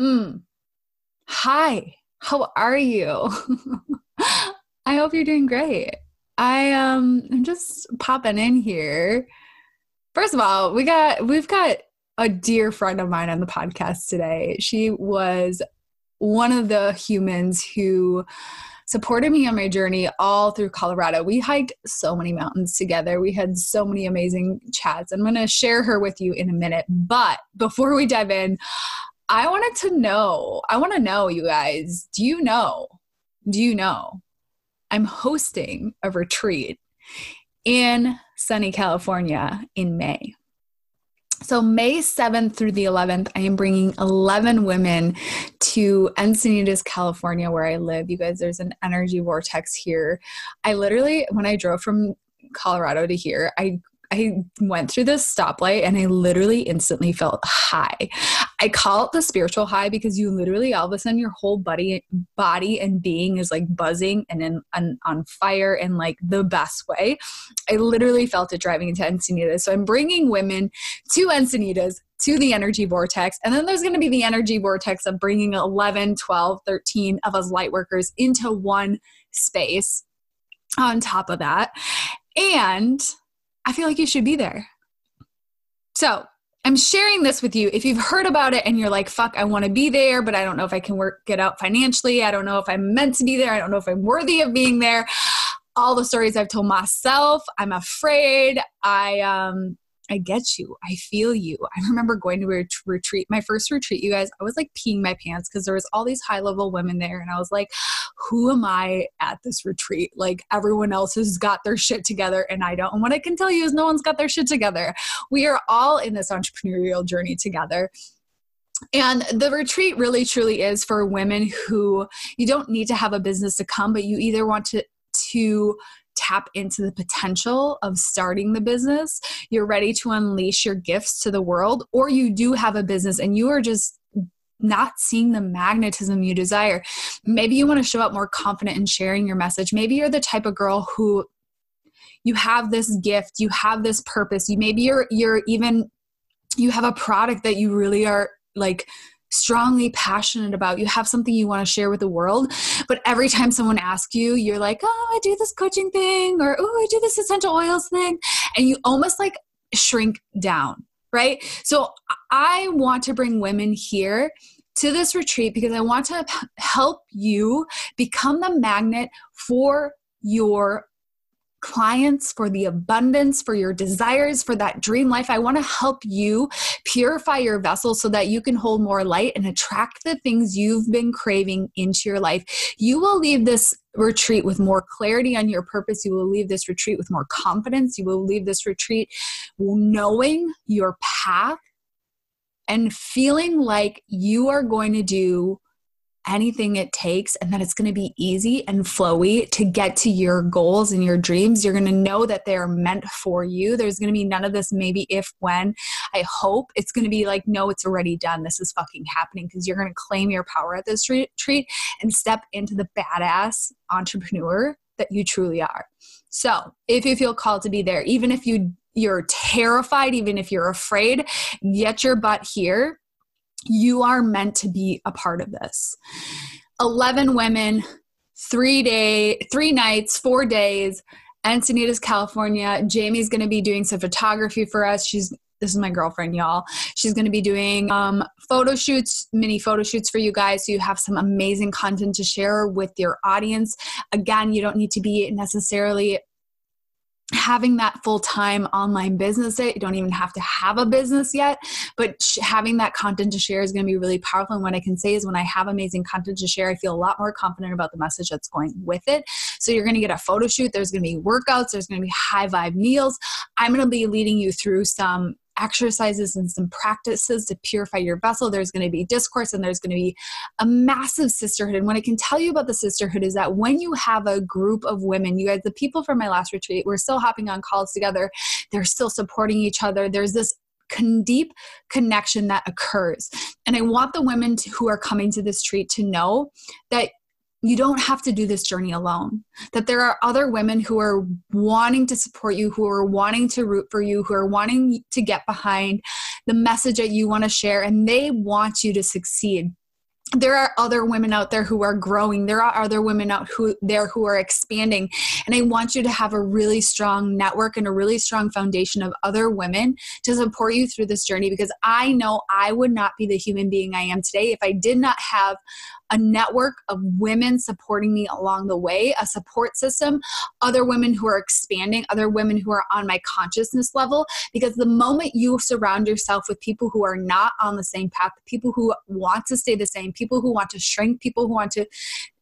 Mm. Hi, how are you? I hope you're doing great. I um I'm just popping in here. First of all, we got we've got a dear friend of mine on the podcast today. She was one of the humans who supported me on my journey all through Colorado. We hiked so many mountains together. We had so many amazing chats. I'm going to share her with you in a minute. But before we dive in, I wanted to know, I want to know, you guys, do you know? Do you know? I'm hosting a retreat in sunny California in May. So, May 7th through the 11th, I am bringing 11 women to Encinitas, California, where I live. You guys, there's an energy vortex here. I literally, when I drove from Colorado to here, I I went through this stoplight and I literally instantly felt high. I call it the spiritual high because you literally all of a sudden your whole body body and being is like buzzing and in, on, on fire in like the best way. I literally felt it driving into Encinitas. So I'm bringing women to Encinitas to the energy vortex. And then there's going to be the energy vortex of bringing 11, 12, 13 of us light workers into one space on top of that. And I feel like you should be there. So I'm sharing this with you. If you've heard about it and you're like, fuck, I want to be there, but I don't know if I can work it out financially. I don't know if I'm meant to be there. I don't know if I'm worthy of being there. All the stories I've told myself, I'm afraid. I um I get you. I feel you. I remember going to a retreat, my first retreat, you guys, I was like peeing my pants because there was all these high level women there. And I was like, who am I at this retreat? Like everyone else has got their shit together and I don't. And what I can tell you is no one's got their shit together. We are all in this entrepreneurial journey together. And the retreat really truly is for women who you don't need to have a business to come, but you either want to to tap into the potential of starting the business, you're ready to unleash your gifts to the world, or you do have a business and you are just not seeing the magnetism you desire. Maybe you want to show up more confident in sharing your message. Maybe you're the type of girl who you have this gift, you have this purpose. You maybe you're you're even you have a product that you really are like strongly passionate about you have something you want to share with the world but every time someone asks you you're like oh i do this coaching thing or oh i do this essential oils thing and you almost like shrink down right? So I want to bring women here to this retreat because I want to help you become the magnet for your clients, for the abundance, for your desires, for that dream life. I want to help you purify your vessel so that you can hold more light and attract the things you've been craving into your life. You will leave this retreat with more clarity on your purpose. You will leave this retreat with more confidence. You will leave this retreat knowing your path and feeling like you are going to do anything it takes and that it's going to be easy and flowy to get to your goals and your dreams. You're going to know that they're meant for you. There's going to be none of this maybe if when. I hope it's going to be like, no, it's already done. This is fucking happening because you're going to claim your power at this retreat and step into the badass entrepreneur that you truly are. So, if you feel called to be there, even if you you're terrified, even if you're afraid, get your butt here you are meant to be a part of this. 11 women three day three nights four days encinitas california. Jamie's going to be doing some photography for us. She's this is my girlfriend y'all. She's going to be doing um, photo shoots mini photo shoots for you guys so you have some amazing content to share with your audience. Again you don't need to be necessarily having that full-time online business you don't even have to have a business yet but sh- having that content to share is going to be really powerful. And what i can say is when i have amazing content to share i feel a lot more confident about the message that's going with it. So you're going to get a photo shoot there's going to be workouts there's going to be high vibe meals. I'm going to be leading you through some exercises and some practices to purify your vessel. There's going to be discourse and there's going to be a massive sisterhood. And what I can tell you about the sisterhood is that when you have a group of women, you guys, the people from my last retreat, we're still hopping on calls together. They're still supporting each other. There's this con- deep connection that occurs. And I want the women to, who are coming to this retreat to know that you don't have to do this journey alone. That there are other women who are wanting to support you, who are wanting to root for you, who are wanting to get behind the message that you want to share, and they want you to succeed there are other women out there who are growing there are other women out who there who are expanding and i want you to have a really strong network and a really strong foundation of other women to support you through this journey because i know i would not be the human being i am today if i did not have a network of women supporting me along the way, a support system, other women who are expanding, other women who are on my consciousness level. Because the moment you surround yourself with people who are not on the same path, people who want to stay the same, people who want to shrink, people who want to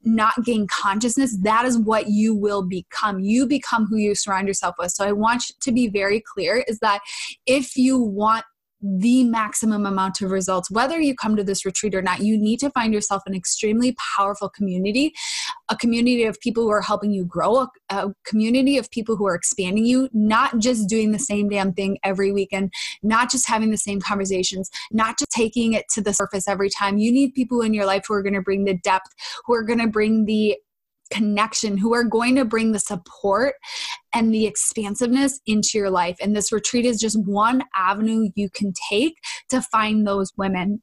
not gain consciousness, that is what you will become. You become who you surround yourself with. So I want to be very clear is that if you want the maximum amount of results. Whether you come to this retreat or not, you need to find yourself an extremely powerful community, a community of people who are helping you grow, a, a, community of people who are expanding you, not just doing the same damn thing every weekend, not just having the same conversations, not just taking it to the surface every time. You need people in your life who are going to bring the depth, who are going to bring the connection, who are going to bring the support and the expansiveness into your life. And this retreat is just one avenue you can take to find those women.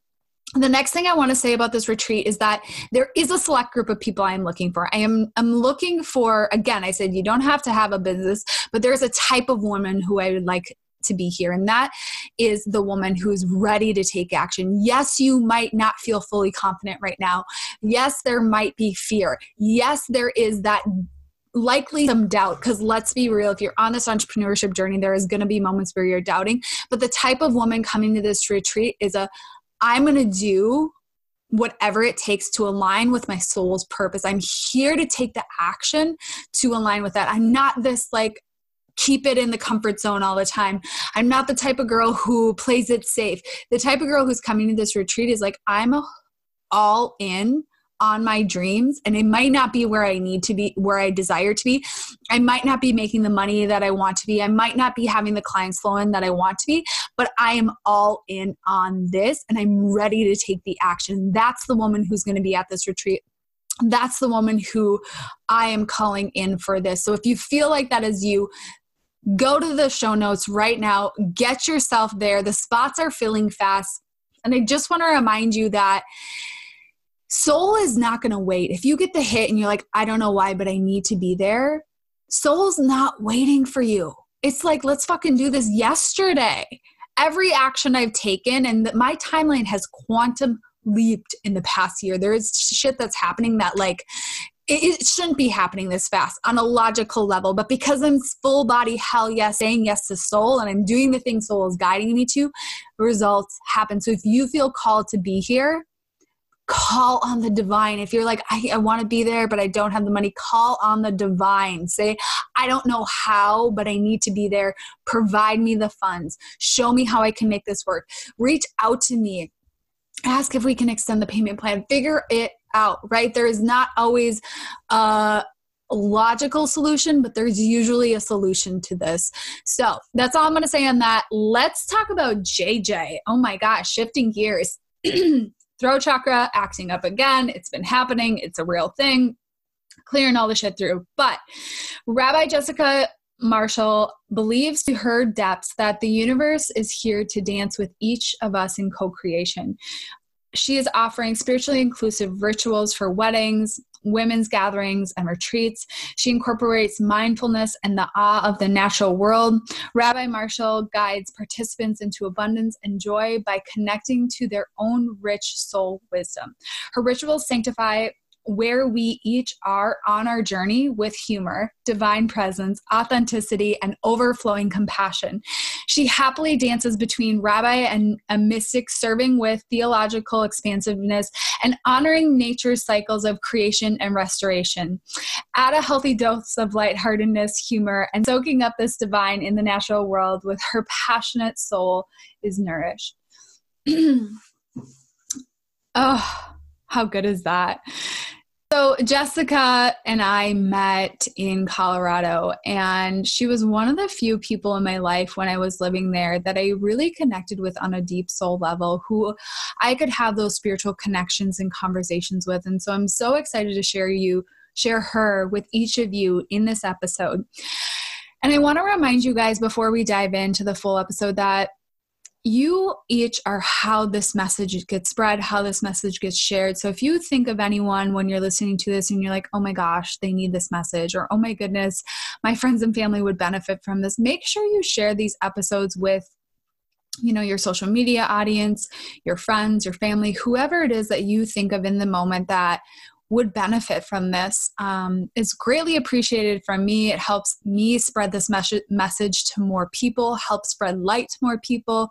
The next thing I want to say about this retreat is that there is a select group of people I am looking for. I am I'm looking for again, I said you don't have to have a business, but there's a type of woman who I would like to be here. And that is the woman who's ready to take action. Yes, you might not feel fully confident right now. Yes, there might be fear. Yes, there is that likely some doubt because let's be real if you're on this entrepreneurship journey there is going to be moments where you're doubting but the type of woman coming to this retreat is a i'm going to do whatever it takes to align with my soul's purpose i'm here to take the action to align with that i'm not this like keep it in the comfort zone all the time. I'm not the type of girl who plays it safe. The type of girl who's coming to this retreat is like, I'm all in on my dreams and it might not be where I need to be where I desire to be. I might not be making the money that I want to be. I might not be having the clients flow in that I want to be, but I am all in on this and I'm ready to take the action. That's the woman who's going to be at this retreat that's the woman who I am calling in for this. So if you feel like that is you, go to the show notes right now, get yourself there. The spots are filling fast. And I just want to remind you that soul is not going to wait. If you get the hit and you're like, I don't know why, but I need to be there, soul's not waiting for you. It's like, let's fucking do this yesterday. Every action I've taken, and my timeline has quantum leaped in the past year. There is shit that's happening that like it, shouldn't be happening this fast on a logical level. But because I'm full body, hell yes, saying yes to soul, and I'm doing the thing soul is guiding me to, results happen. So if you feel called to be here, call on the divine. If you're like, I, I want to be there, but I don't have the money, call on the divine. Say, I don't know how, but I need to be there. Provide me the funds. Show me how I can make this work. Reach out to me ask if we can extend the payment plan. Figure it out right? There is not always a logical solution but there's usually a solution to this. So that's all i'm going to say on that. Let's talk about jj oh my gosh shifting gears. Throat chakra acting up again. It's been happening. It's a real thing. Clearing all the shit through. But rabbi jessica Marshall believes to her depths that the universe is here to dance with each of us in co creation. She is offering spiritually inclusive rituals for weddings, women's gatherings, and retreats. She incorporates mindfulness and the awe of the natural world. Rabbi Marshall guides participants into abundance and joy by connecting to their own rich soul wisdom. Her rituals sanctify where we each are on our journey with humor, divine presence, authenticity, and overflowing compassion. She happily dances between rabbi and a mystic, serving with theological expansiveness and honoring nature's cycles of creation and restoration. Add a healthy dose of lightheartedness, humor, and soaking up this divine in the natural world with her passionate soul is nourished. oh, how good is that? So, Jessica and I met in Colorado, and she was one of the few people in my life when I was living there that I really connected with on a deep soul level, who I could have those spiritual connections and conversations with. And so, I'm so excited to share you, share her with each of you in this episode. And I want to remind you guys before we dive into the full episode that you each are how this message gets spread, how this message gets shared. So if you think of anyone when you're listening to this and you're like, oh my gosh, they need this message, or oh my goodness, my friends and family would benefit from this, make sure you share these episodes with you know your social media audience your friends your family whoever it is that you think of in the moment that would benefit from this um, is greatly appreciated from me. It helps me spread this mes- message to more people, help spread light to more people,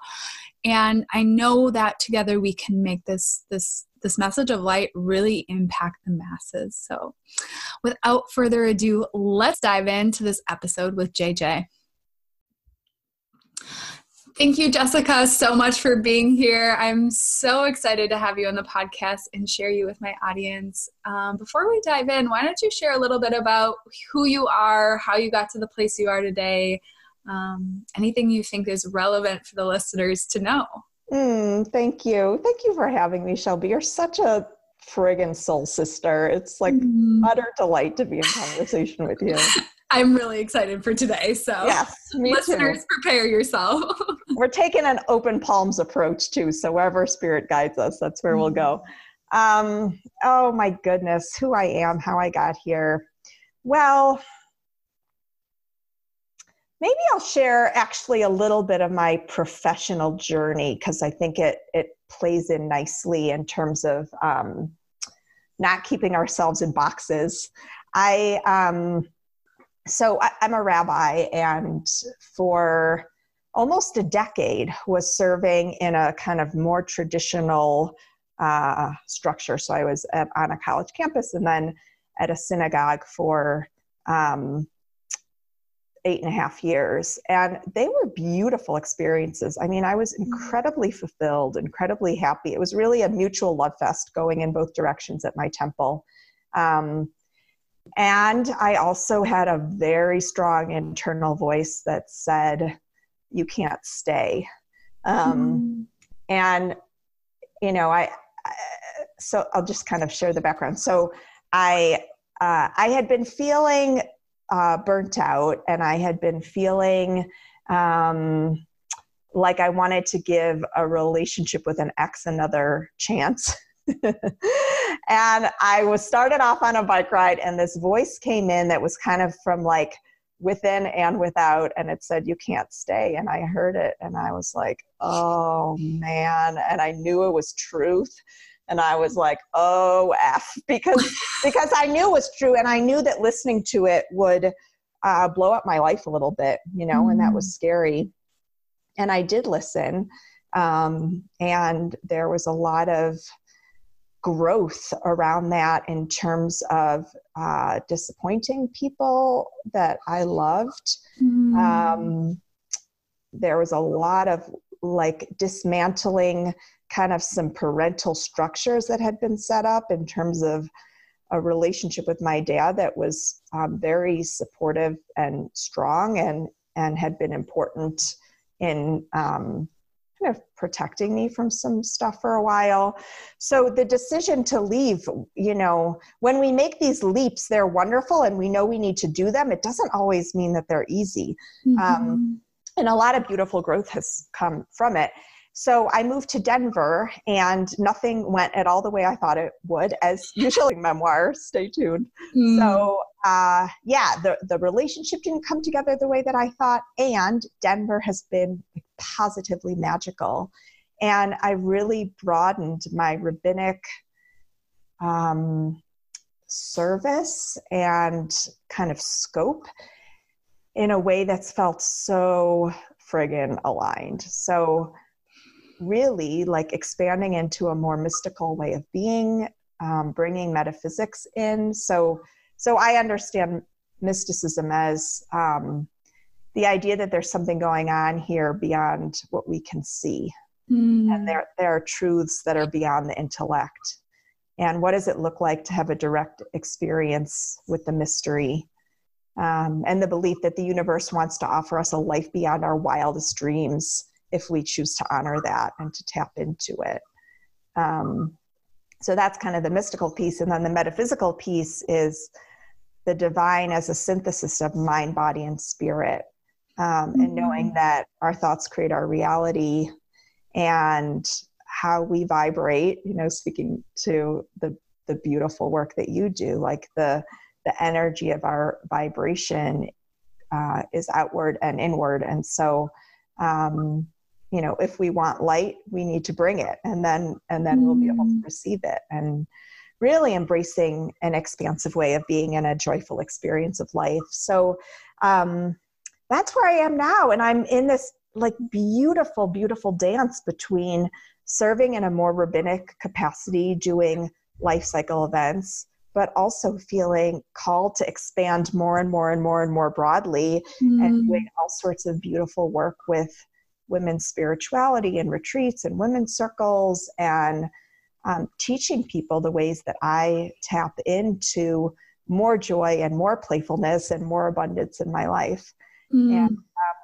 and I know that together we can make this this this message of light really impact the masses. So, without further ado, let's dive into this episode with JJ. Thank you, Jessica, so much for being here. I'm so excited to have you on the podcast and share you with my audience. Um, before we dive in, why don't you share a little bit about who you are, how you got to the place you are today, um, anything you think is relevant for the listeners to know? Mm, thank you. Thank you for having me, Shelby. You're such a friggin' soul sister. It's like mm. utter delight to be in conversation with you. I'm really excited for today. So, yes, listeners, too. prepare yourself. We're taking an open palms approach too. So, wherever spirit guides us, that's where mm-hmm. we'll go. Um, oh my goodness, who I am, how I got here. Well, maybe I'll share actually a little bit of my professional journey because I think it it plays in nicely in terms of um, not keeping ourselves in boxes. I um, so I, I'm a rabbi, and for almost a decade was serving in a kind of more traditional uh, structure. So I was at, on a college campus and then at a synagogue for um, eight and a half years. And they were beautiful experiences. I mean, I was mm-hmm. incredibly fulfilled, incredibly happy. It was really a mutual love fest going in both directions at my temple. Um, and I also had a very strong internal voice that said, You can't stay. Um, mm. And, you know, I, I, so I'll just kind of share the background. So I, uh, I had been feeling uh, burnt out and I had been feeling um, like I wanted to give a relationship with an ex another chance. and I was started off on a bike ride, and this voice came in that was kind of from like within and without, and it said, You can't stay. And I heard it, and I was like, Oh man. And I knew it was truth. And I was like, oh F because because I knew it was true and I knew that listening to it would uh, blow up my life a little bit, you know, mm and that was mm. scary. And I did listen. Um, and there was a lot of growth around that in terms of uh, disappointing people that I loved. Mm. Um, there was a lot of like dismantling kind of some parental structures that had been set up in terms of a relationship with my dad that was um, very supportive and strong and and had been important in um, protecting me from some stuff for a while. So the decision to leave, you know, when we make these leaps, they're wonderful and we know we need to do them. It doesn't always mean that they're easy. Mm-hmm. Um, and a lot of beautiful growth has come from it. So I moved to Denver and nothing went at all the way I thought it would, as usually memoir. Stay tuned. Mm. So uh, yeah, the, the relationship didn't come together the way that I thought. And Denver has been positively magical. And I really broadened my rabbinic um, service and kind of scope in a way that's felt so friggin' aligned. So, really, like expanding into a more mystical way of being, um, bringing metaphysics in. So, so I understand mysticism as um, the idea that there's something going on here beyond what we can see, mm. and there there are truths that are beyond the intellect. And what does it look like to have a direct experience with the mystery? Um, and the belief that the universe wants to offer us a life beyond our wildest dreams if we choose to honor that and to tap into it. Um, so that's kind of the mystical piece. And then the metaphysical piece is the divine as a synthesis of mind, body, and spirit. Um, mm-hmm. And knowing that our thoughts create our reality and how we vibrate, you know, speaking to the, the beautiful work that you do, like the, the energy of our vibration uh, is outward and inward. And so, um, you know, if we want light, we need to bring it, and then and then mm. we'll be able to mm. receive it. And really embracing an expansive way of being in a joyful experience of life. So um, that's where I am now, and I'm in this like beautiful, beautiful dance between serving in a more rabbinic capacity, doing life cycle events, but also feeling called to expand more and more and more and more broadly mm. and doing all sorts of beautiful work with women's spirituality and retreats and women's circles and um, teaching people the ways that I tap into more joy and more playfulness and more abundance in my life. Mm. And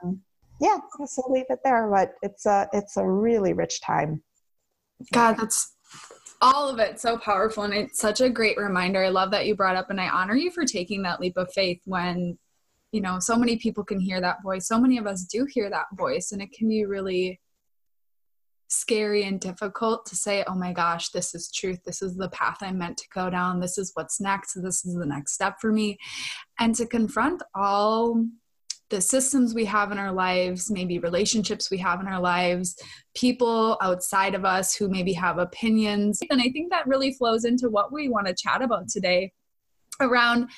um, yeah, so leave it there. But it's a it's a really rich time. God, that's all of it so powerful and it's such a great reminder i love that you brought up and i honor you for taking that leap of faith when you know so many people can hear that voice so many of us do hear that voice and it can be really scary and difficult to say oh my gosh this is truth this is the path i'm meant to go down this is what's next this is the next step for me and to confront all the systems we have in our lives, maybe relationships we have in our lives, people outside of us who maybe have opinions. And I think that really flows into what we want to chat about today around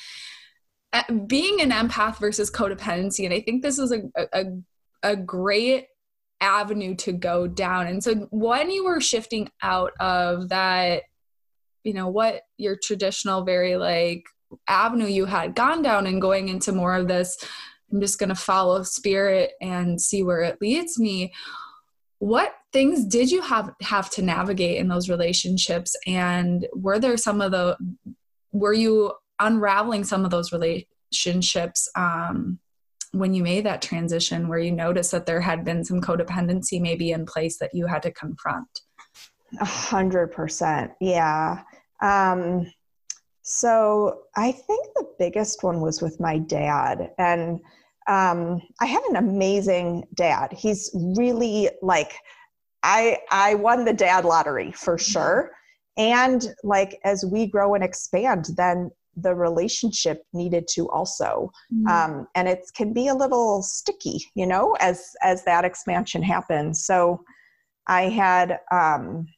uh, being an empath versus codependency. And I think this is a, a, a great avenue to go down. And so when you were shifting out of that, you know, what your traditional, very like avenue you had gone down and going into more of this I'm just going to follow spirit and see where it leads me. What things did you have have to navigate in those relationships? And were there some of the were you unraveling some of those relationships um, when you made that transition where you noticed that there had been some codependency maybe in place that you had to confront? A hundred percent yeah. Um, so i think the biggest one was with my dad. And um, I had an amazing dad. He's really like, I I won the dad lottery for mm-hmm. sure. And like as we grow and expand, then the relationship needed to also, mm-hmm. um, and it can be a little sticky, you know, as as that expansion happens. So I had. Um,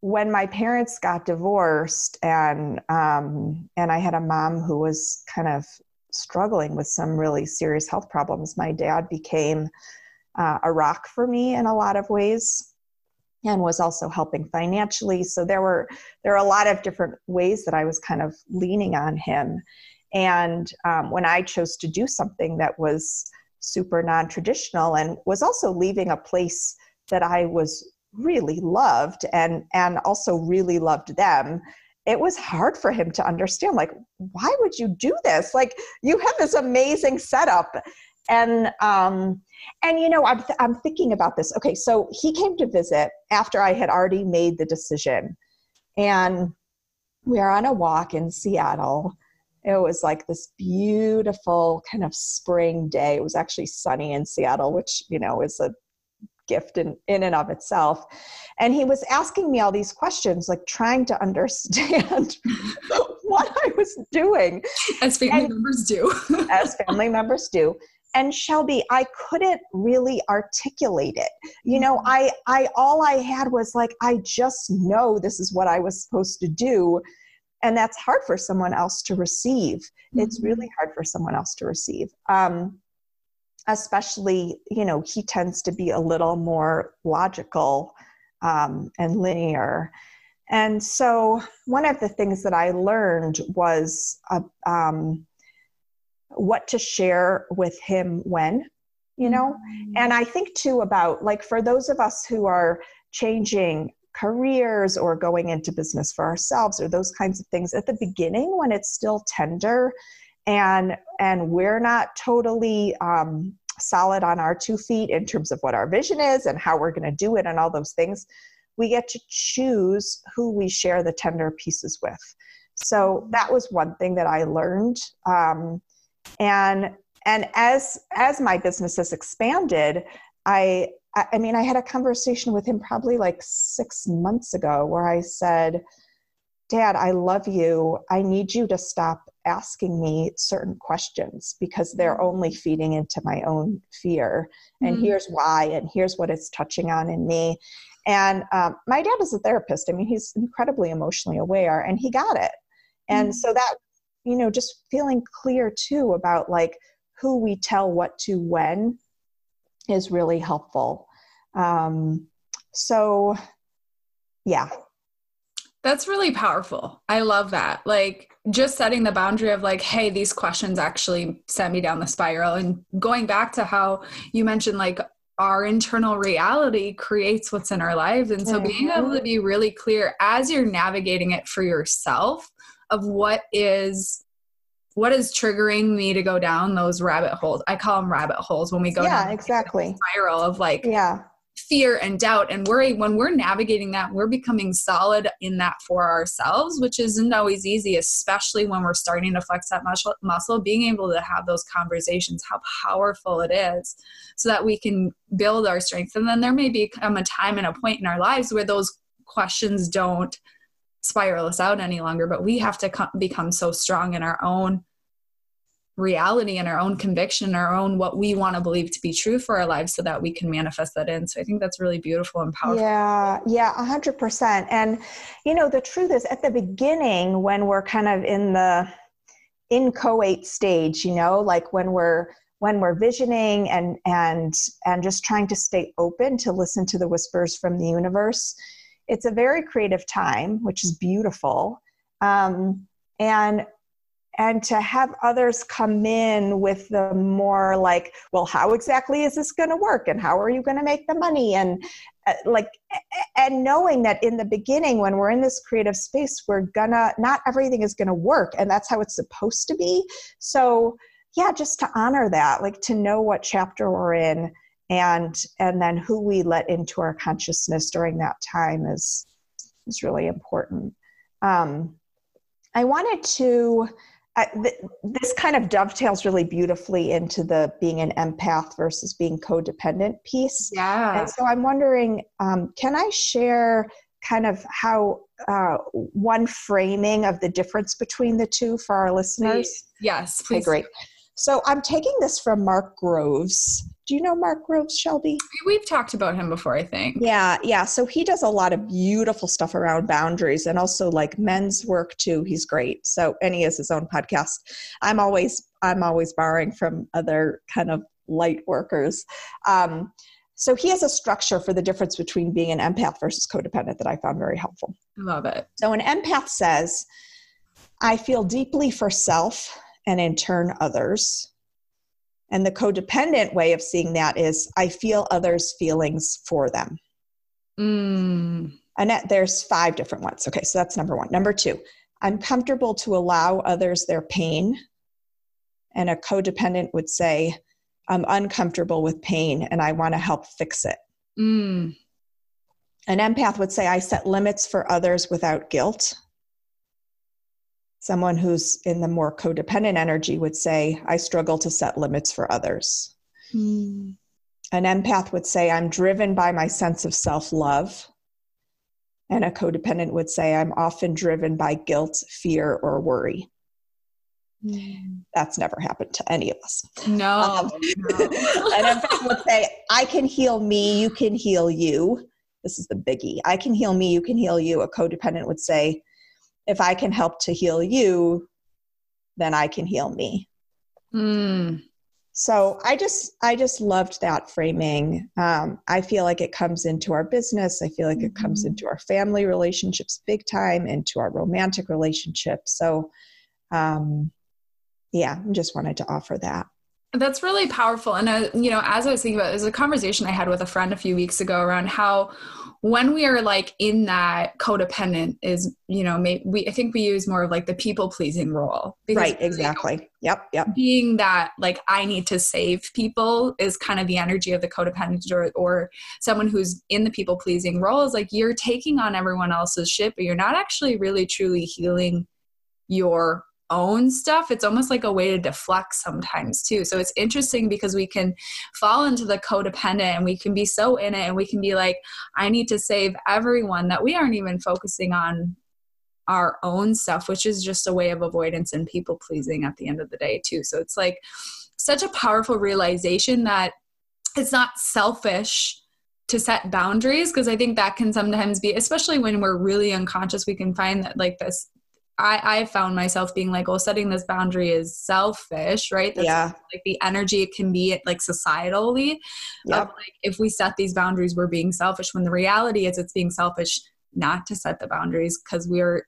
when my parents got divorced and um, and I had a mom who was kind of struggling with some really serious health problems, my dad became uh, a rock for me in a lot of ways and was also helping financially. So there were there are a lot of different ways that i was kind of leaning on him. And um, when i chose to do something that was super non-traditional and was also leaving a place that i was really loved and and also really loved them it was hard for him to understand like why would you do this? Like you have this amazing setup. And um and you know i'm th- i'm thinking about this. Okay so he came to visit after i had already made the decision. And we are on a walk in seattle. It was like this beautiful kind of spring day. It was actually sunny in seattle which you know is a gift in, in and of itself. And he was asking me all these questions, like trying to understand what I was doing. As family and, members do. as family members do. and shelby i couldn't really articulate it you know mm-hmm. i i all i had was like i just know this is what i was supposed to do and that's hard for someone else to receive mm-hmm. it's really hard for someone else to receive um, especially you know he tends to be a little more logical um, and linear and so one of the things that i learned was uh, um, what to share with him when you know mm-hmm. and i think too about like for those of us who are changing careers or going into business for ourselves or those kinds of things at the beginning when it's still tender and and we're not totally um, solid on our two feet in terms of what our vision is and how we're going to do it and all those things. We get to choose who we share the tender pieces with. So that was one thing that i learned um, and and as as my business has expanded i i mean i had a conversation with him probably like six months ago where i said dad i love you. I need you to stop asking me certain questions because they're mm. only feeding into my own fear. And mm-hmm. here's why and here's what it's touching on in me. And um, my dad is a therapist. I mean he's incredibly emotionally aware and he got it. And mm-hmm. so that you know just feeling clear too about like who we tell what to when is really helpful. Um, so yeah. That's really powerful. I love that. Like just setting the boundary of like hey these questions actually sent me down the spiral. And going back to how you mentioned like our internal reality creates what's in our lives. And so mm-hmm. being able to be really clear as you're navigating it for yourself of what is what is triggering me to go down those rabbit holes. I call them rabbit holes when we go yeah exactly. spiral of like yeah fear and doubt and worry when we're navigating that we're becoming solid in that for ourselves which isn't always easy especially when we're starting to flex that muscle muscle being able to have those conversations how powerful it is so that we can build our strength. And then there may become a time and a point in our lives where those questions don't spiral us out any longer but we have to come, become so strong in our own reality and our own conviction our own what we want to believe to be true for our lives so that we can manifest that in. So i think that's really beautiful and powerful. Yeah yeah 100% and you know the truth is at the beginning when we're kind of in the inchoate stage you know like when we're when we're visioning and and and just trying to stay open to listen to the whispers from the universe it's a very creative time which is beautiful. Um, and and to have others come in with the more like well how exactly is this going to work? And how are you going to make the money? And uh, like and knowing that in the beginning when we're in this creative space we're gonna not everything is going to work and that's how it's supposed to be. So yeah just to honor that like to know what chapter we're in and and then who we let into our consciousness during that time is is really important. Um, i wanted to th- this kind of dovetails really beautifully into the being an empath versus being codependent piece. Yeah. And so I'm wondering, um, can I share kind of how uh, one framing of the difference between the two for our listeners? Please. Yes, please. Okay, great. So I'm taking this from Mark Groves. Do you know Mark Groves, Shelby? We've talked about him before, I think. Yeah, yeah. So he does a lot of beautiful stuff around boundaries and also like men's work too. He's great. So and he has his own podcast. I'm always I'm always borrowing from other kind of light workers. Um, so he has a structure for the difference between being an empath versus codependent that I found very helpful. I love it. So an empath says, I feel deeply for self and in turn others. And the codependent way of seeing that is I feel others' feelings for them. Mm. And that, there's five different ones. Okay, so that's number one. Number two, I'm comfortable to allow others their pain. And a codependent would say, I'm uncomfortable with pain and I want to help fix it. Mm. An empath would say, I set limits for others without guilt. Someone who's in the more codependent energy would say, I struggle to set limits for others. Mm. An empath would say, I'm driven by my sense of self love. And a codependent would say, I'm often driven by guilt, fear, or worry. Mm. That's never happened to any of us. No. Um, no. in fact, would say, I can heal me, you can heal you. This is the biggie. I can heal me, you can heal you. A codependent would say, if I can help to heal you, then I can heal me. Mm. So I just I just loved that framing. Um, I feel like it comes into our business. I feel like it comes mm-hmm. into our family relationships big time, into our romantic relationships. So, um, yeah, I just wanted to offer that. That's really powerful. And, uh, you know, as I was thinking about, it, there's a conversation I had with a friend a few weeks ago around how when we are like in that codependent is, you know, maybe we, I think we use more of like the people pleasing role. Right. Exactly. Yep. Yep. Being that like I need to save people is kind of the energy of the codependent or, or someone who's in the people pleasing role is like you're taking on everyone else's shit, but you're not actually really truly healing your own stuff it's almost like a way to deflect sometimes too. So it's interesting because we can fall into the codependent and we can be so in it and we can be like i need to save everyone that we aren't even focusing on our own stuff which is just a way of avoidance and people pleasing at the end of the day too. So it's like such a powerful realization that it's not selfish to set boundaries because i think that can sometimes be especially when we're really unconscious we can find that like this I, I found myself being like, well, setting this boundary is selfish, right? That's yeah. Like the energy it can be like societally. Yep. Like if we set these boundaries, we're being selfish. When the reality is, it's being selfish not to set the boundaries because we're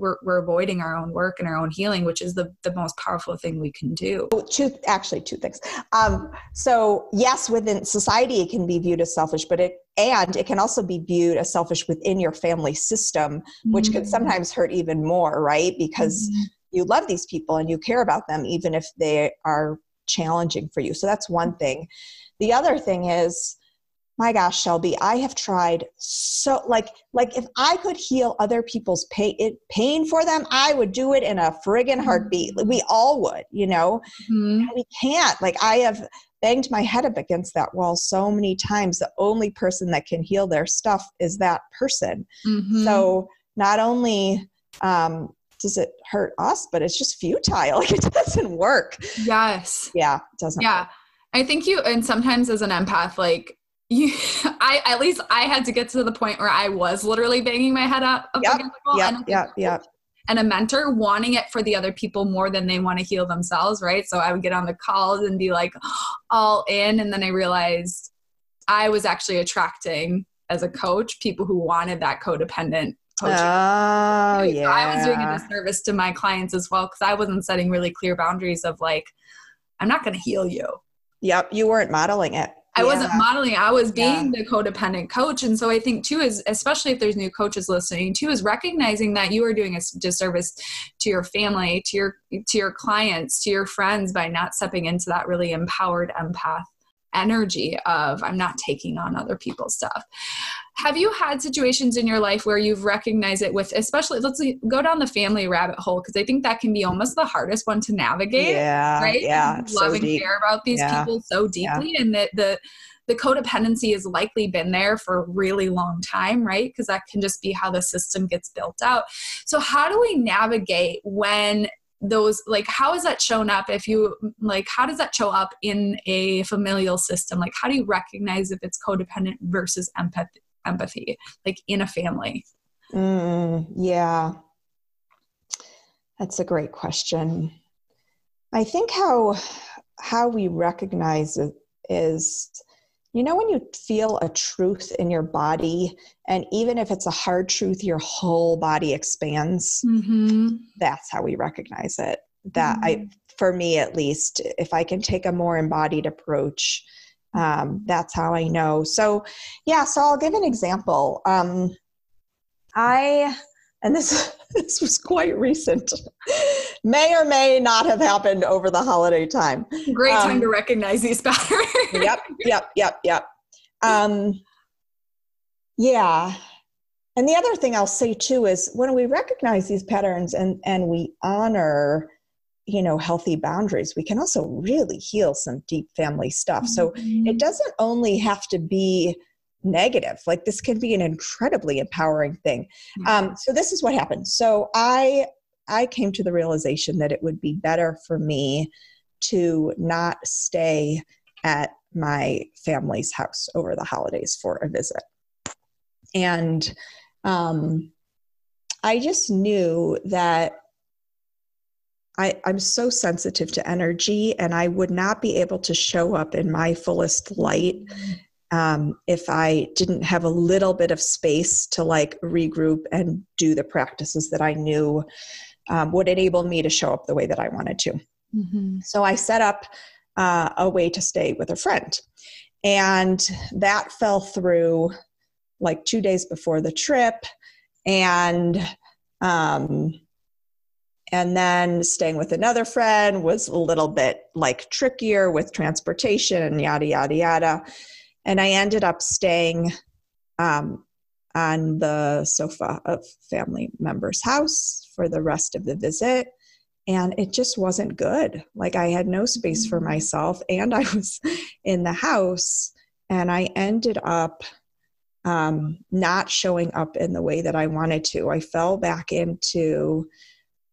we're, we're avoiding our own work and our own healing, which is the, the most powerful thing we can do. Two, actually, two things. Um, so, yes, within society, it can be viewed as selfish, but it and it can also be viewed as selfish within your family system, which mm-hmm. can sometimes hurt even more, right? Because mm-hmm. you love these people and you care about them, even if they are challenging for you. So that's one thing. The other thing is my gosh shelby i have tried so like like if i could heal other people's pain it, pain for them i would do it in a friggin heartbeat. We all would you know? Mm-hmm. we can't. Like i have banged my head up against that wall so many times. The only person that can heal their stuff is that person. Mm-hmm. so not only um, does it hurt us but it's just futile. Like it doesn't work. Yes. Yeah it doesn't yeah. work. I think you, and sometimes as an empath, like you, I at least I had to get to the point where I was literally banging my head up, up yep, against the wall. Yep, and yep, yep. And a mentor wanting it for the other people more than they want to heal themselves, right? So I would get on the calls and be like all in, and then I realized I was actually attracting as a coach people who wanted that codependent coaching. Oh, yeah. So I was doing a disservice to my clients as well because I wasn't setting really clear boundaries of like, I'm not going to heal you. Yep, you weren't modeling it. I yeah. wasn't modeling. I was being yeah. the codependent coach. And so I think too is especially if there's new coaches listening too is recognizing that you are doing a disservice to your family, to your to your clients, to your friends by not stepping into that really empowered empath energy of I'm not taking on other people's stuff. Have you had situations in your life where you've recognized it with, especially, let's go down the family rabbit hole because I think that can be almost the hardest one to navigate. Yeah, right. Yeah, love so and deep. care about these yeah. people so deeply, yeah. and that the the codependency has likely been there for a really long time, right? Because that can just be how the system gets built out. So, how do we navigate when those like how is that shown up if you like how does that show up in a familial system? Like how do you recognize if it's codependent versus empathy empathy like in a family? Mm, yeah. That's a great question. I think how how we recognize it is you know, when you feel a truth in your body, and even if it's a hard truth, your whole body expands. Mm-hmm. That's how we recognize it. That mm-hmm. I, for me at least, if I can take a more embodied approach, um, that's how I know. So, yeah. So I'll give an example. Um, I and this this was quite recent may or may not have happened over the holiday time great time um, to recognize these patterns yep yep yep yep um, yeah and the other thing i'll say too is when we recognize these patterns and and we honor you know healthy boundaries we can also really heal some deep family stuff so mm-hmm. it doesn't only have to be negative. Like this can be an incredibly empowering thing. Um, so this is what happened. So I I came to the realization that it would be better for me to not stay at my family's house over the holidays for a visit. And um, I just knew that I, I'm so sensitive to energy and I would not be able to show up in my fullest light um, if I didn't have a little bit of space to like regroup and do the practices that I knew um, would enable me to show up the way that I wanted to. Mm-hmm. So I set up uh, a way to stay with a friend. And that fell through like two days before the trip. And um, and then staying with another friend was a little bit like trickier with transportation and yada, yada, yada. And I ended up staying um, on the sofa of family member's house for the rest of the visit. And it just wasn't good. Like I had no space for mm. myself, and I was in the house, and I ended up um, not showing up in the way that I wanted to. I fell back into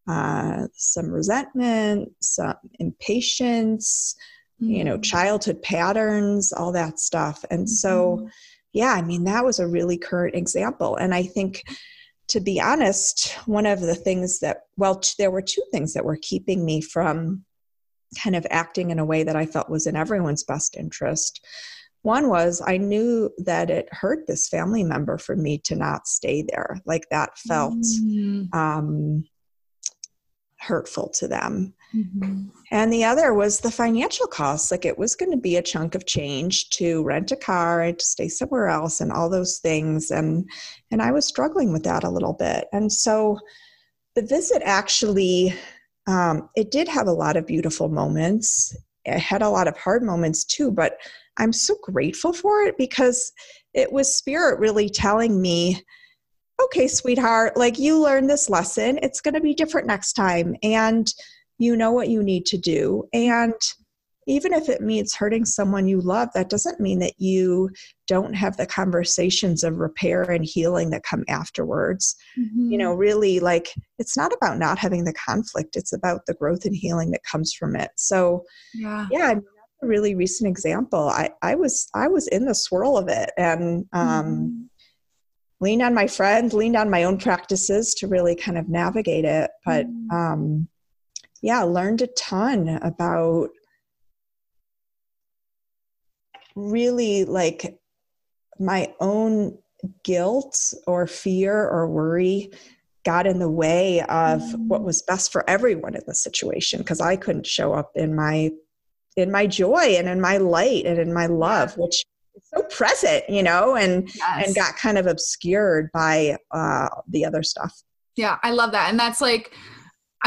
uh, some resentment, some impatience, mm-hmm. you know, mm. childhood patterns, all that stuff. And mm-hmm. so, yeah, I mean, that was a really current example. And I think, to be honest, one of the things that, well, t- there were two things that were keeping me from kind of acting in a way that I felt was in everyone's best interest. One was I knew that it hurt this family member for me to not stay there. Like that felt mm. um, hurtful to them. Mm-hmm. And the other was the financial costs. Like it was going to be a chunk of change to rent a car and to stay somewhere else and all those things. And and I was struggling with that a little bit. And so the visit actually um, it did have a lot of beautiful moments. It had a lot of hard moments too, but I'm so grateful for it because it was spirit really telling me okay, sweetheart, like you learned this lesson. It's going to be different next time. And you know what you need to do. And even if it means hurting someone you love, that doesn't mean that you don't have the conversations of repair and healing that come afterwards. Mm-hmm. You know, really, like it's not about not having the conflict, it's about the growth and healing that comes from it. So, yeah, yeah I mean, that's a really recent example. I, I was I was in the swirl of it, and um, mm-hmm leaned on my friends, leaned on my own practices to really kind of navigate it. But mm. um, yeah, learned a ton about really like my own guilt or fear or worry got in the way of mm. what was best for everyone in the situation because I couldn't show up in my in my joy and in my light and in my love, which so present, you know, and yes. and got kind of obscured by uh, the other stuff. Yeah, I love that, and that's like,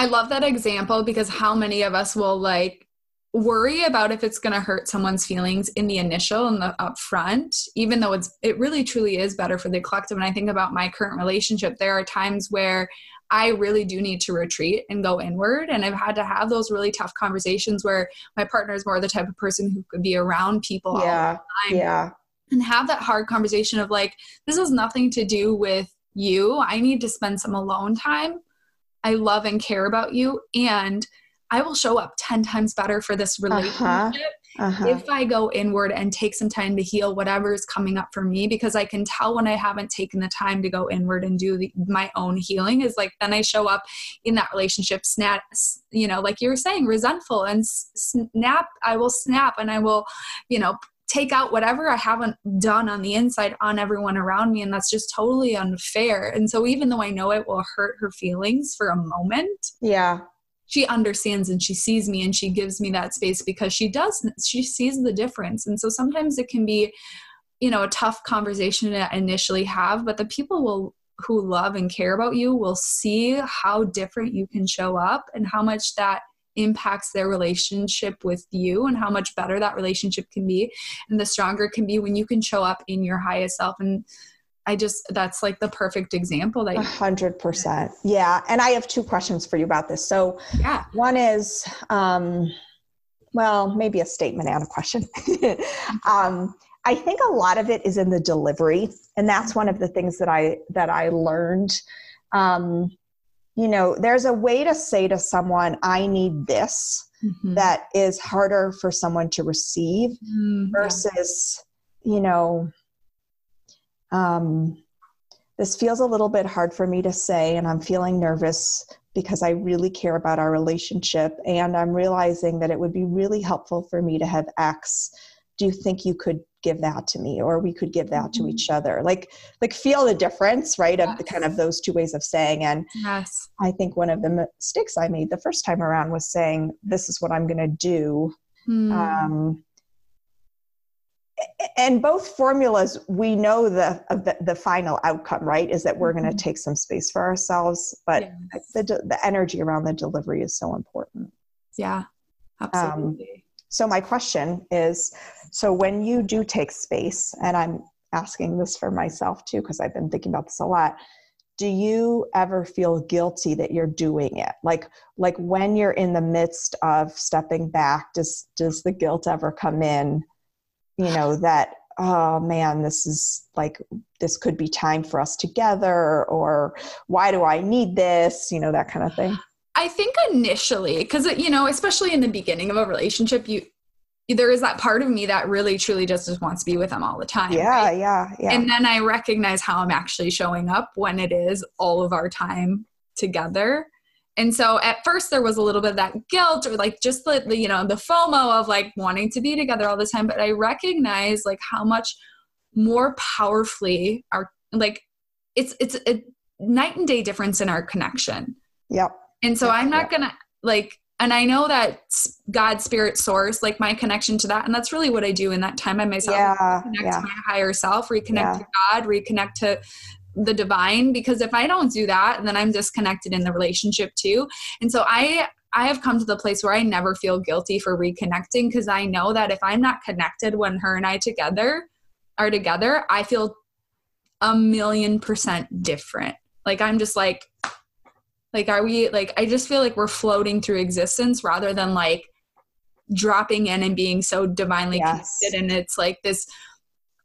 I love that example because how many of us will like worry about if it's going to hurt someone's feelings in the initial and the upfront even though it's it really truly is better for the collective and i think about my current relationship there are times where I really do need to retreat and go inward. And I've had to have those really tough conversations where my partner is more the type of person who could be around people yeah, Yeah. And have that hard conversation of like, this has nothing to do with you. I need to spend some alone time. I love and care about you. And I will show up 10 times better for this uh-huh. relationship uh-huh uh-huh. if I go inward and take some time to heal whatever is coming up for me, because I can tell when I haven't taken the time to go inward and do the, my own healing, is like then I show up in that relationship, snap, you know, like you were saying, resentful and snap. I will snap and I will, you know, take out whatever I haven't done on the inside on everyone around me. And that's just totally unfair. And so, even though I know it will hurt her feelings for a moment, yeah, she understands and she sees me and she gives me that space because she does she sees the difference and so sometimes it can be you know a tough conversation to initially have but the people will who love and care about you will see how different you can show up and how much that impacts their relationship with you and how much better that relationship can be and the stronger it can be when you can show up in your highest self and I just that's like the perfect example that a hundred percent. Yeah. And I have two questions for you about this. So yeah, one is um well, maybe a statement and a question. um I think a lot of it is in the delivery. And that's one of the things that I that I learned. Um you know, there's a way to say to someone, I need this, mm-hmm. that is harder for someone to receive mm-hmm. versus, you know, um, this feels a little bit hard for me to say, and I'm feeling nervous because I really care about our relationship. And I'm realizing that it would be really helpful for me to have X. Do you think you could give that to me or we could give that mm-hmm. to each other like like feel the difference right yes. of the kind of those two ways of saying and yes i think one of the mistakes i made the first time around was saying this is what i'm going to do mm. um, and both formulas we know the, the, the final outcome right is that we're mm-hmm. going to take some space for ourselves but yes. the the energy around the delivery is so important yeah um, absolutely um, so my question is so when you do take space and i'm asking this for myself too because i've been thinking about this a lot do you ever feel guilty that you're doing it? Like like when you're in the midst of stepping back does does the guilt ever come in you know that oh man this is like this could be time for us together or why do i need this? You know that kind of thing i think initially because you know especially in the beginning of a relationship you there is that part of me that really truly just, wants to be with them all the time. Yeah, right? yeah, yeah. And then I recognize how I'm actually showing up when it is all of our time together. And so at first there was a little bit of that guilt or like just the, the, you know the FOMO of like wanting to be together all the time. But I recognize like how much more powerfully our like it's it's a night and day difference in our connection. Yep. And so. I'm not gonna like and I know that God, spirit, source, like my connection to that, and that's really what I do in that time by myself. Yeah, reconnect yeah. to my higher self, reconnect yeah. to God, reconnect to the divine because if i don't do that then i'm disconnected in the relationship too and so i i have come to the place where i never feel guilty for reconnecting because i know that if i'm not connected when her and i together are together i feel a million percent different like i'm just like like are we like i just feel like we're floating through existence rather than like dropping in and being so divinely yes. connected and it's like this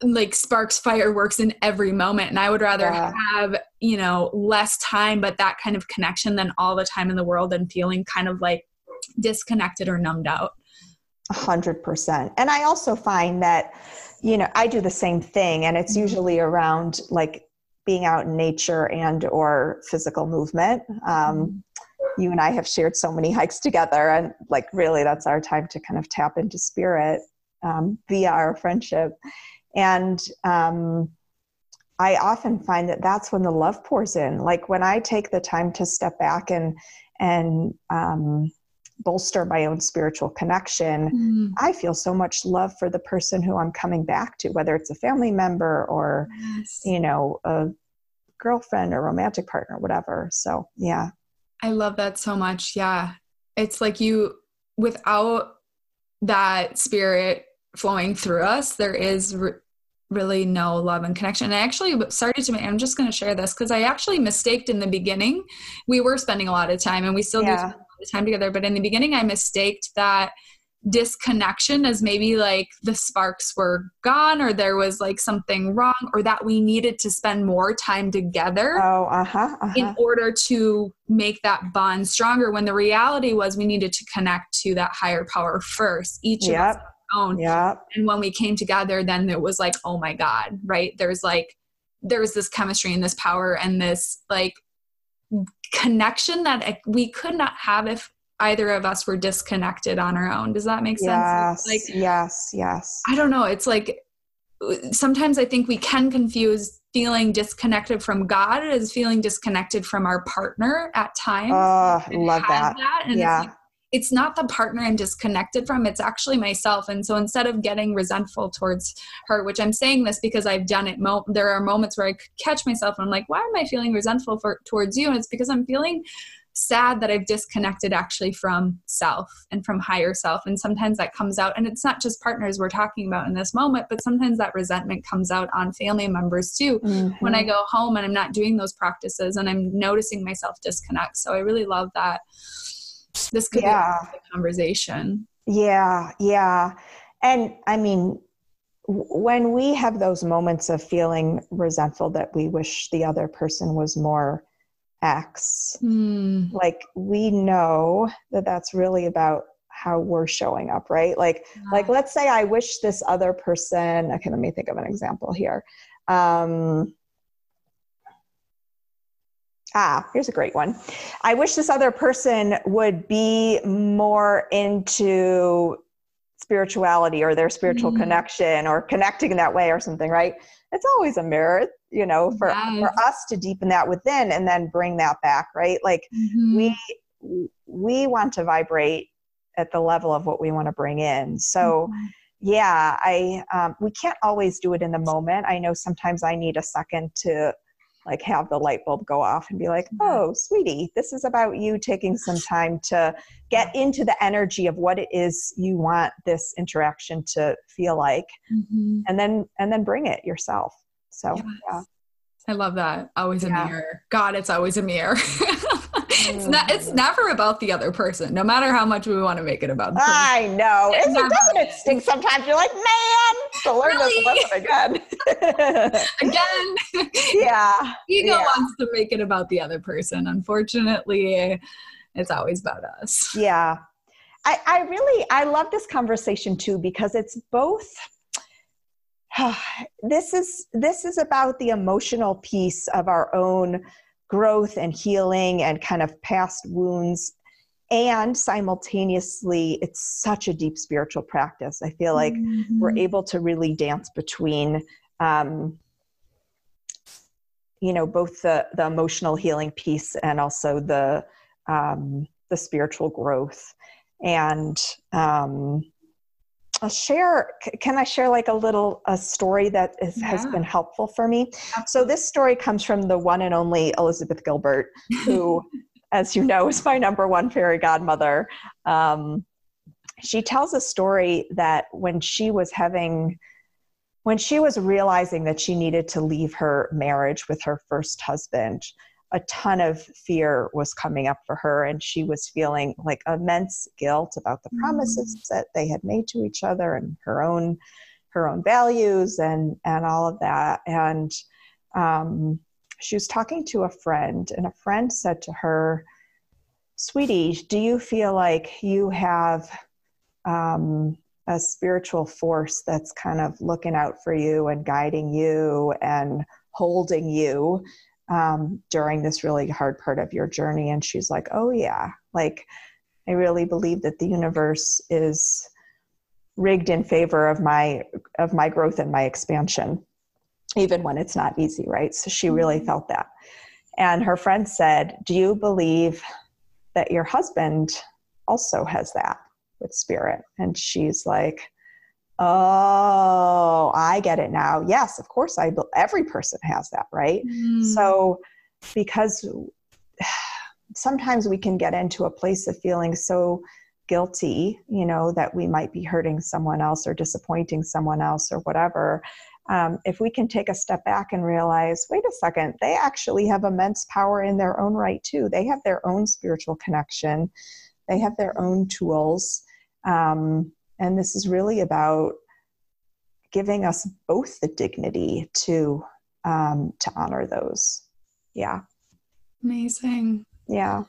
like sparks fireworks in every moment and i would rather yeah. have you know less time but that kind of connection than all the time in the world and feeling kind of like disconnected or numbed out A hundred percent and i also find that you know i do the same thing and it's mm-hmm. usually around like being out in nature and or physical movement um, mm-hmm. you and i have shared so many hikes together and like really that's our time to kind of tap into spirit um, via our friendship and um, I often find that that's when the love pours in. Like when I take the time to step back and and um, bolster my own spiritual connection, mm. I feel so much love for the person who I'm coming back to, whether it's a family member or yes. you know a girlfriend or romantic partner, whatever. So yeah, I love that so much. Yeah, it's like you without that spirit flowing through us, there is re- really no love and connection. And I actually started to, I'm just going to share this because I actually mistaked in the beginning. We were spending a lot of time and we still yeah. do spend lot of time together. But in the beginning, I mistaked that disconnection as maybe like the sparks were gone or there was like something wrong or that we needed to spend more time together oh, uh-huh, uh-huh. in order to make that bond stronger when the reality was we needed to connect to that higher power first each yep. of us own. Yeah. And when we came together, then it was like, oh my God, right? There's like, there's this chemistry and this power and this like connection that we could not have if either of us were disconnected on our own. Does that make sense? Yes. Like, yes, yes. I don't know. It's like sometimes I think we can confuse feeling disconnected from God as feeling disconnected from our partner at times. Oh, love that. that. And yeah. Like, it's not the partner I'm disconnected from, it's actually myself. And so instead of getting resentful towards her, which I'm saying this because I've done it, mo- there are moments where I catch myself and I'm like, why am I feeling resentful for towards you? And it's because I'm feeling sad that I've disconnected actually from self and from higher self. And sometimes that comes out, and it's not just partners we're talking about in this moment, but sometimes that resentment comes out on family members too. Mm-hmm. When I go home and I'm not doing those practices and I'm noticing myself disconnect. So I really love that this could yeah. be a conversation. Yeah, yeah. And I mean, when we have those moments of feeling resentful that we wish the other person was more X, Mm. like we know that that's really about how we're showing up, right? Like, like let's say I wish this other person. Okay, let me think of an example here. Um, ah, here's a great one. I wish this other person would be more into spirituality or their spiritual Mhm. connection or connecting in that way or something, right? It's always a mirror, you know, for, Yes. for us to deepen that within and then bring that back, right? Like Mhm. we we want to vibrate at the level of what we want to bring in. So Mhm. yeah, I um, we can't always do it in the moment. I know sometimes I need a second to like have the light bulb go off and be like, "Oh, sweetie, this is about you taking some time to get into the energy of what it is you want this interaction to feel like, Mhm. and then and then bring it yourself." So Yes. yeah, I love that. Always a Yeah. mirror. God, it's always a mirror. it's not it's never about the other person, no matter how much we want to make it about the I know. It's never- doesn't it stink sometimes? You're like, man, to learn Really? this lesson again. Again, yeah. ego Yeah. wants to make it about the other person. Unfortunately, it's always about us. Yeah. I, I really I love this conversation too because it's both this is this is about the emotional piece of our own growth and healing and kind of past wounds. And simultaneously it's such a deep spiritual practice. I feel like we're Mhm. able to really dance between um, you know both the the emotional healing piece and also the um, the spiritual growth. And um, I'll share can i share like a little a story that is, has been helpful for me? So this story comes from the one and only elizabeth gilbert who as you know is my number one fairy godmother. Um, she tells a story that when she was having when she was realizing that she needed to leave her marriage with her first husband a ton of fear was coming up for her and she was feeling like immense guilt about the promises that they had made to each other and her own her own values and and all of that. And um, she was talking to a friend and a friend said to her sweetie do you feel like you have um, a spiritual force that's kind of looking out for you and guiding you and holding you um, during this really hard part of your journey. And she's like, Oh, yeah. Like, I really believe that the universe is rigged in favor of my of my growth and my expansion even when it's not easy right so she really Mhm. felt that and her friend said do you believe that your husband also has that with spirit and she's like oh i get it now. Yes of course i every person has that right? Mm. so because sometimes we can get into a place of feeling so guilty you know that we might be hurting someone else or disappointing someone else or whatever um, if we can take a step back and realize wait a second they actually have immense power in their own right too. They have their own spiritual connection. They have their own tools. Um, and this is really about giving us both the dignity to um, to honor those yeah amazing. yeah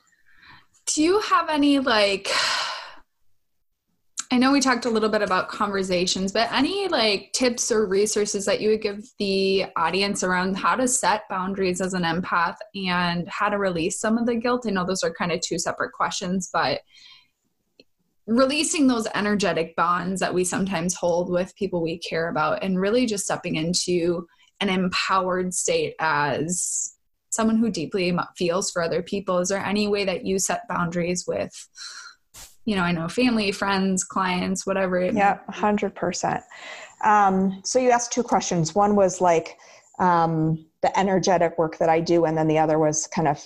Do you have any like I know we talked a little bit about conversations, but any like tips or resources that you would give the audience around how to set boundaries as an empath and how to release some of the guilt? I know those are kind of two separate questions, but releasing those energetic bonds that we sometimes hold with people we care about and really just stepping into an empowered state as someone who deeply feels for other people. Is there any way that you set boundaries with you know i know family friends clients whatever yeah 100% um, so you asked two questions. One was like um, the energetic work that i do and then the other was kind of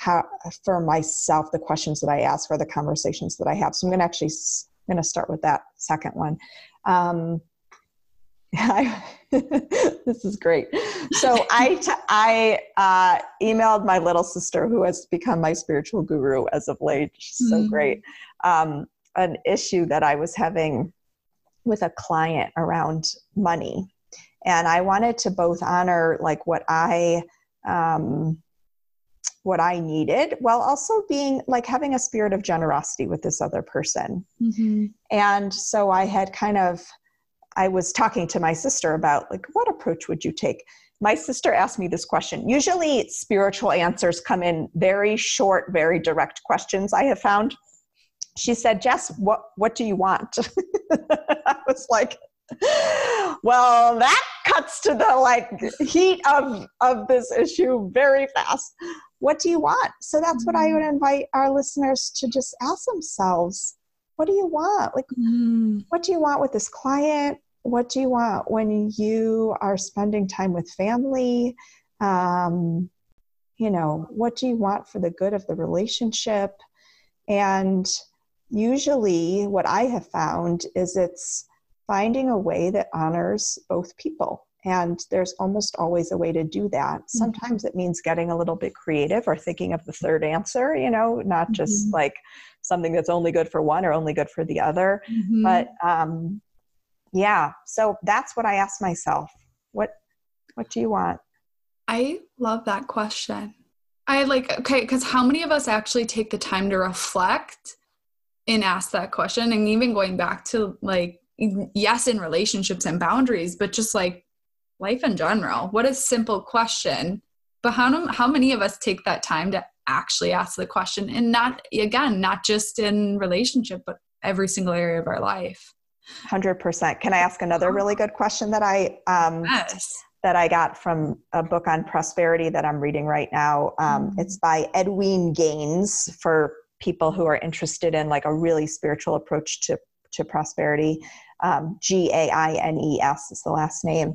how for myself the questions that i ask for the conversations that i have so i'm going to actually I'm going to start with that second one um, I, this is great. So I, t- I uh, emailed my little sister, who has become my spiritual guru as of late. She's so Mm. great. Um, an issue that I was having with a client around money, and I wanted to both honor like what I um, what I needed while also being like having a spirit of generosity with this other person. Mm-hmm. And so I had kind of, I was talking to my sister about like, what approach would you take? My sister asked me this question. Usually, spiritual answers come in very short, very direct questions, I have found. She said, Jess, what, what do you want? I was like, well, that cuts to the like heat of of this issue very fast. What do you want? So that's what I would mm. invite our listeners to just ask themselves. What do you want? Like mm. what do you want with this client? What do you want when you are spending time with family? Um, you know, what do you want for the good of the relationship? And usually what I have found is it's finding a way that honors both people. And there's almost always a way to do that. Mm-hmm. Sometimes it means getting a little bit creative or thinking of the third answer, you know, not just mm-hmm. like something that's only good for one or only good for the other. Mm-hmm. But um, yeah, so that's what I ask myself. What what do you want? I love that question. I like okay, because how many of us actually take the time to reflect and ask that question? And even going back to like yes in relationships and boundaries but just like life in general. What a simple question. But how, how many of us take that time to actually ask the question? And not again not just in relationship but every single area of our life. 100% can i ask another really good question that i um, yes. that i got from a book on prosperity that i'm reading right now? Um, mm-hmm. it's by Edwene gaines for people who are interested in like a really spiritual approach to to prosperity. Um, G A I N E S is the last name.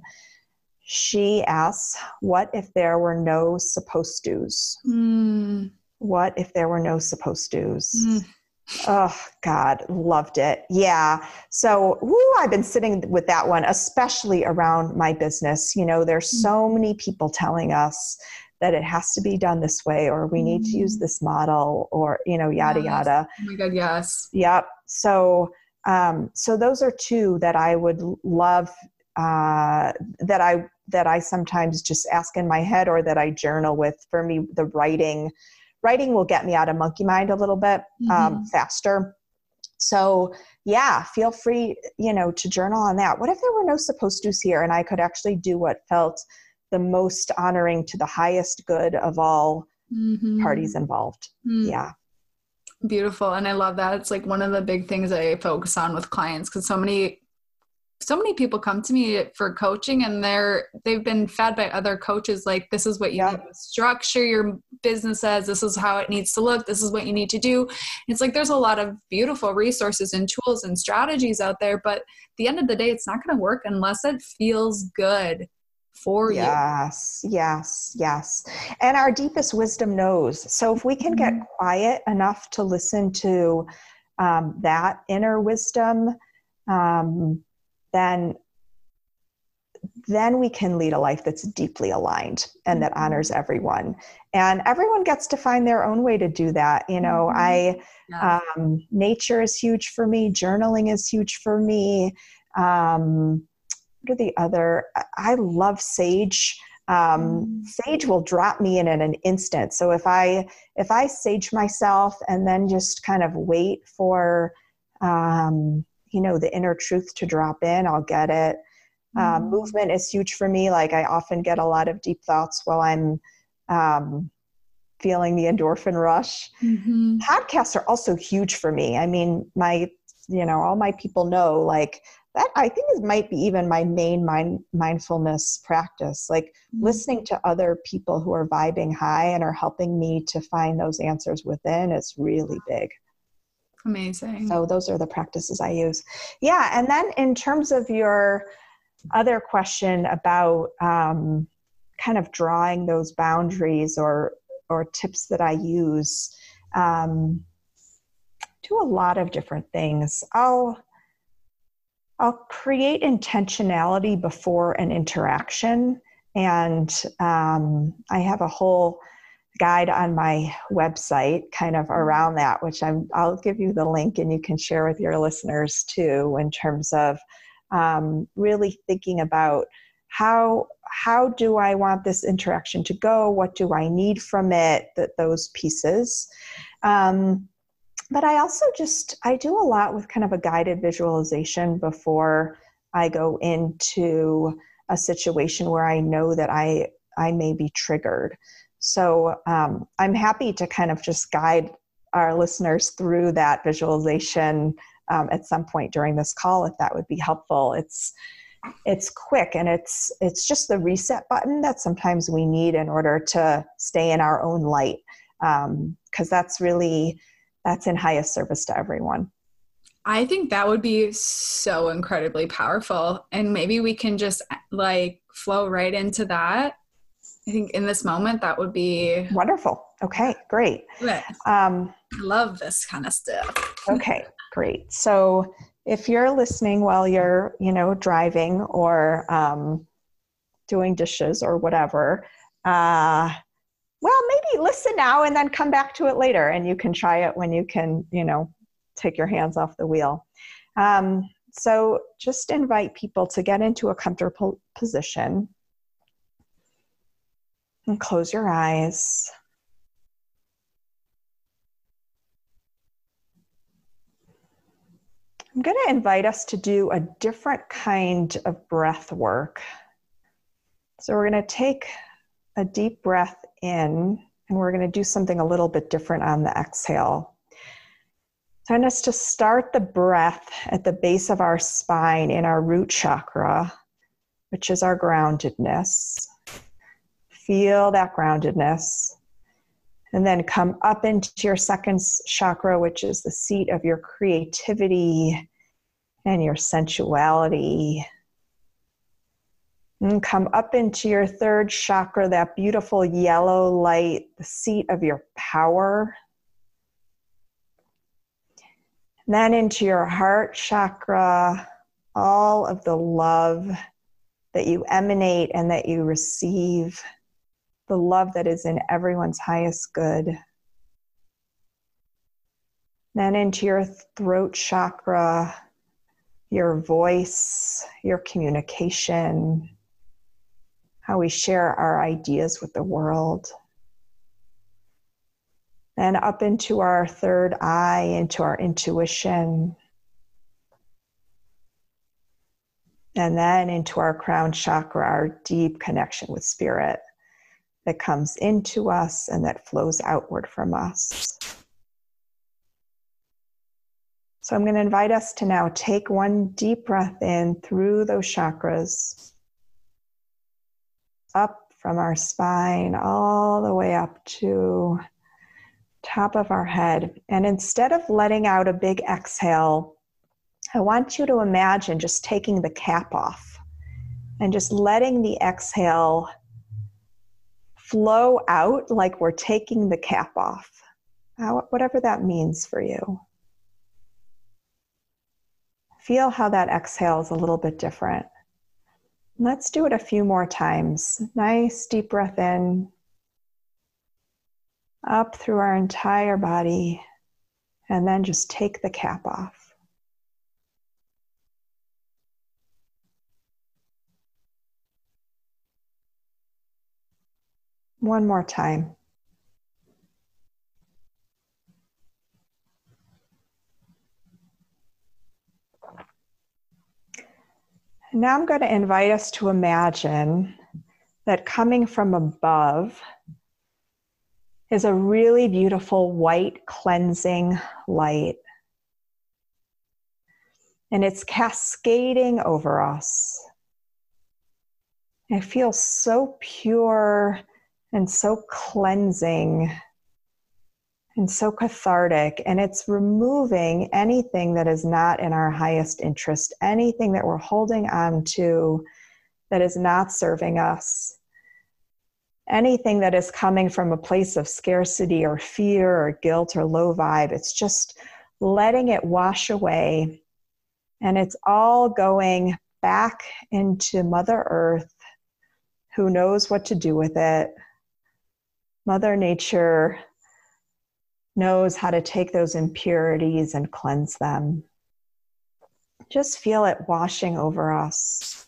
She asks, What if there were no supposed to's? Mm. What if there were no supposed to's? Mm. Oh, God, loved it. Yeah. So, whoo, I've been sitting with that one, especially around my business. You know, there's mm. so many people telling us that it has to be done this way or we need to use mm. this model or, you know, yada, yes. yada. Oh my God, yes. Yep. So, um, so those are two that I would love uh, that I that I sometimes just ask in my head or that I journal with. For me, the writing writing will get me out of monkey mind a little bit um, mm-hmm. faster. So yeah, feel free, you know, to journal on that. What if there were no supposed to's here and I could actually do what felt the most honoring to the highest good of all mm-hmm. parties involved? Mm. Yeah. Beautiful. And I love that. It's like one of the big things I focus on with clients because so many so many people come to me for coaching and they're they've been fed by other coaches like this is what you need to structure your business as this is how it needs to look this is what you need to do it's like there's a lot of beautiful resources and tools and strategies out there but at the end of the day it's not going to work unless it feels good for you. Yes, yes, yes. And our deepest wisdom knows. So if we can get mm-hmm. quiet enough to listen to um, that inner wisdom, um, then then we can lead a life that's deeply aligned and that honors mm-hmm. everyone and everyone gets to find their own way to do that you know mm-hmm. i um, nature is huge for me journaling is huge for me um, what are the other? I love sage. Um, mm. Sage will drop me in in an instant. So if I if I sage myself and then just kind of wait for um, you know the inner truth to drop in, I'll get it. Um, mm. movement is huge for me. Like I often get a lot of deep thoughts while I'm um, feeling the endorphin rush. Mm-hmm. Podcasts are also huge for me. I mean, my you know all my people know like that I think is might be even my main mind, mindfulness practice, like mm-hmm. listening to other people who are vibing high and are helping me to find those answers within is really big. Amazing. So those are the practices I use. Yeah, and then in terms of your other question about um, kind of drawing those boundaries or or tips that I use, um, do a lot of different things. I'll I'll create intentionality before an interaction. And um, I have a whole guide on my website kind of around that, which I'm, I'll give you the link and you can share with your listeners too, in terms of um, really thinking about how how do I want this interaction to go? What do I need from it? That those pieces. Um, but I also just I do a lot with kind of a guided visualization before I go into a situation where I know that I I may be triggered. So um, I'm happy to kind of just guide our listeners through that visualization um, at some point during this call if that would be helpful. It's it's quick and it's it's just the reset button that sometimes we need in order to stay in our own light because um, that's really that's in highest service to everyone i think that would be so incredibly powerful and maybe we can just like flow right into that i think in this moment that would be wonderful. Okay great. Um, i love this kind of stuff. Okay great. So if you're listening while you're you know driving or um, doing dishes or whatever uh, well maybe listen now and then come back to it later and you can try it when you can you know take your hands off the wheel. Um, so just invite people to get into a comfortable position and close your eyes I'm going to invite us to do a different kind of breath work. So we're going to take a deep breath in and we're going to do something a little bit different on the exhale. So I want us to start the breath at the base of our spine in our root chakra, which is our groundedness. Feel that groundedness and then come up into your second chakra, which is the seat of your creativity and your sensuality. And come up into your third chakra, that beautiful yellow light, the seat of your power. Then into your heart chakra, all of the love that you emanate and that you receive the love that is in everyone's highest good. Then into your throat chakra, your voice, your communication, how we share our ideas with the world. Then up into our third eye, into our intuition. And then into our crown chakra, our deep connection with spirit that comes into us and that flows outward from us. So I'm going to invite us to now take one deep breath in through those chakras, up from our spine, all the way up to top of our head. And instead of letting out a big exhale, I want you to imagine just taking the cap off and just letting the exhale flow out like we're taking the cap off, whatever that means for you. Feel how that exhale is a little bit different. Let's do it a few more times. Nice deep breath in, up through our entire body, and then just take the cap off. One more time. Now I'm going to invite us to imagine that coming from above is a really beautiful white cleansing light. And it's cascading over us. It feels so pure and so cleansing and so cathartic. And it's removing anything that is not in our highest interest, anything that we're holding on to that is not serving us, anything that is coming from a place of scarcity or fear or guilt or low vibe. It's just letting it wash away. And it's all going back into Mother Earth, who knows what to do with it Mother Nature knows how to take those impurities and cleanse them. Just feel it washing over us.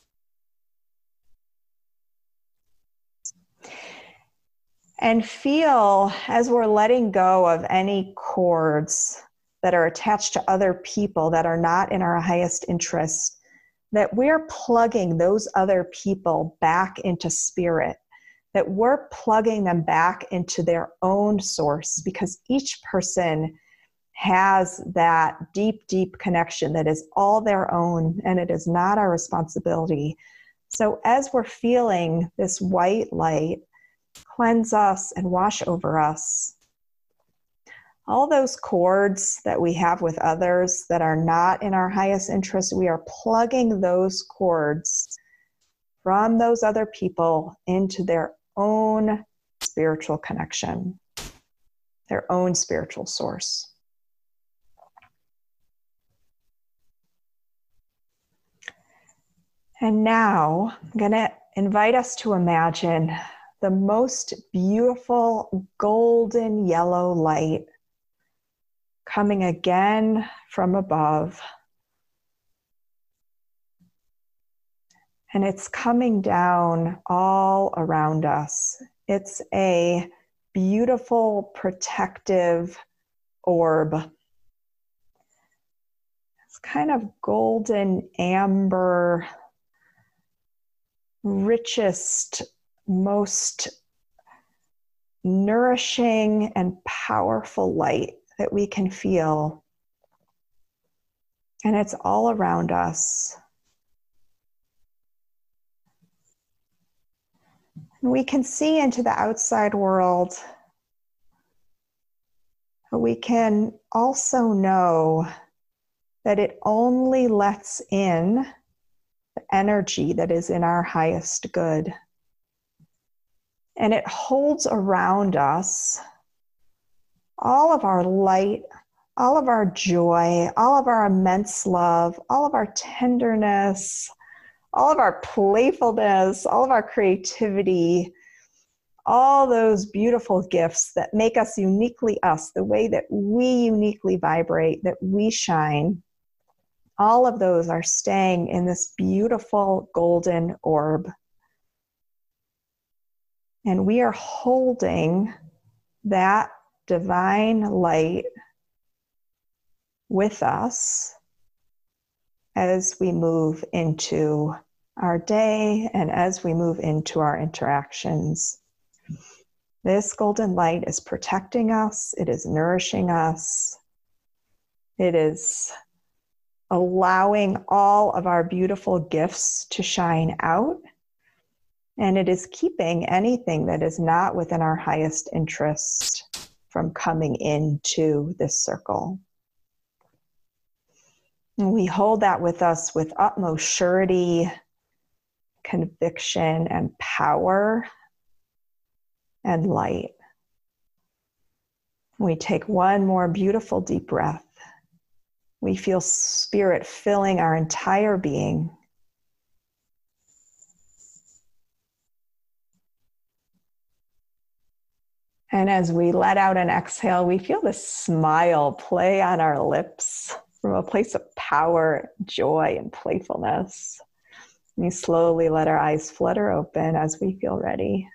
And feel as we're letting go of any cords that are attached to other people that are not in our highest interest, that we're plugging those other people back into spirit that we're plugging them back into their own source because each person has that deep, deep connection that is all their own and it is not our responsibility. So, as we're feeling this white light cleanse us and wash over us, all those cords that we have with others that are not in our highest interest, we are plugging those cords from those other people into their own spiritual connection, their own spiritual source. And now I'm going to invite us to imagine the most beautiful golden yellow light coming again from above. And it's coming down all around us. It's a beautiful protective orb. It's kind of golden amber richest, most nourishing and powerful light that we can feel. And it's all around us. We can see into the outside world. But we can also know that it only lets in the energy that is in our highest good. And it holds around us all of our light, all of our joy, all of our immense love, all of our tenderness, all of our playfulness, all of our creativity, all those beautiful gifts that make us uniquely us, the way that we uniquely vibrate, that we shine all of those are staying in this beautiful golden orb. And we are holding that divine light with us as we move into our day and as we move into our interactions. This golden light is protecting us, it is nourishing us, it is allowing all of our beautiful gifts to shine out. And it is keeping anything that is not within our highest interest from coming into this circle. We hold that with us with utmost surety, conviction, and power and light. We take one more beautiful deep breath. We feel spirit filling our entire being. And as we let out an exhale, we feel the smile play on our lips from a place of power, joy, and playfulness. We slowly let our eyes flutter open as we feel ready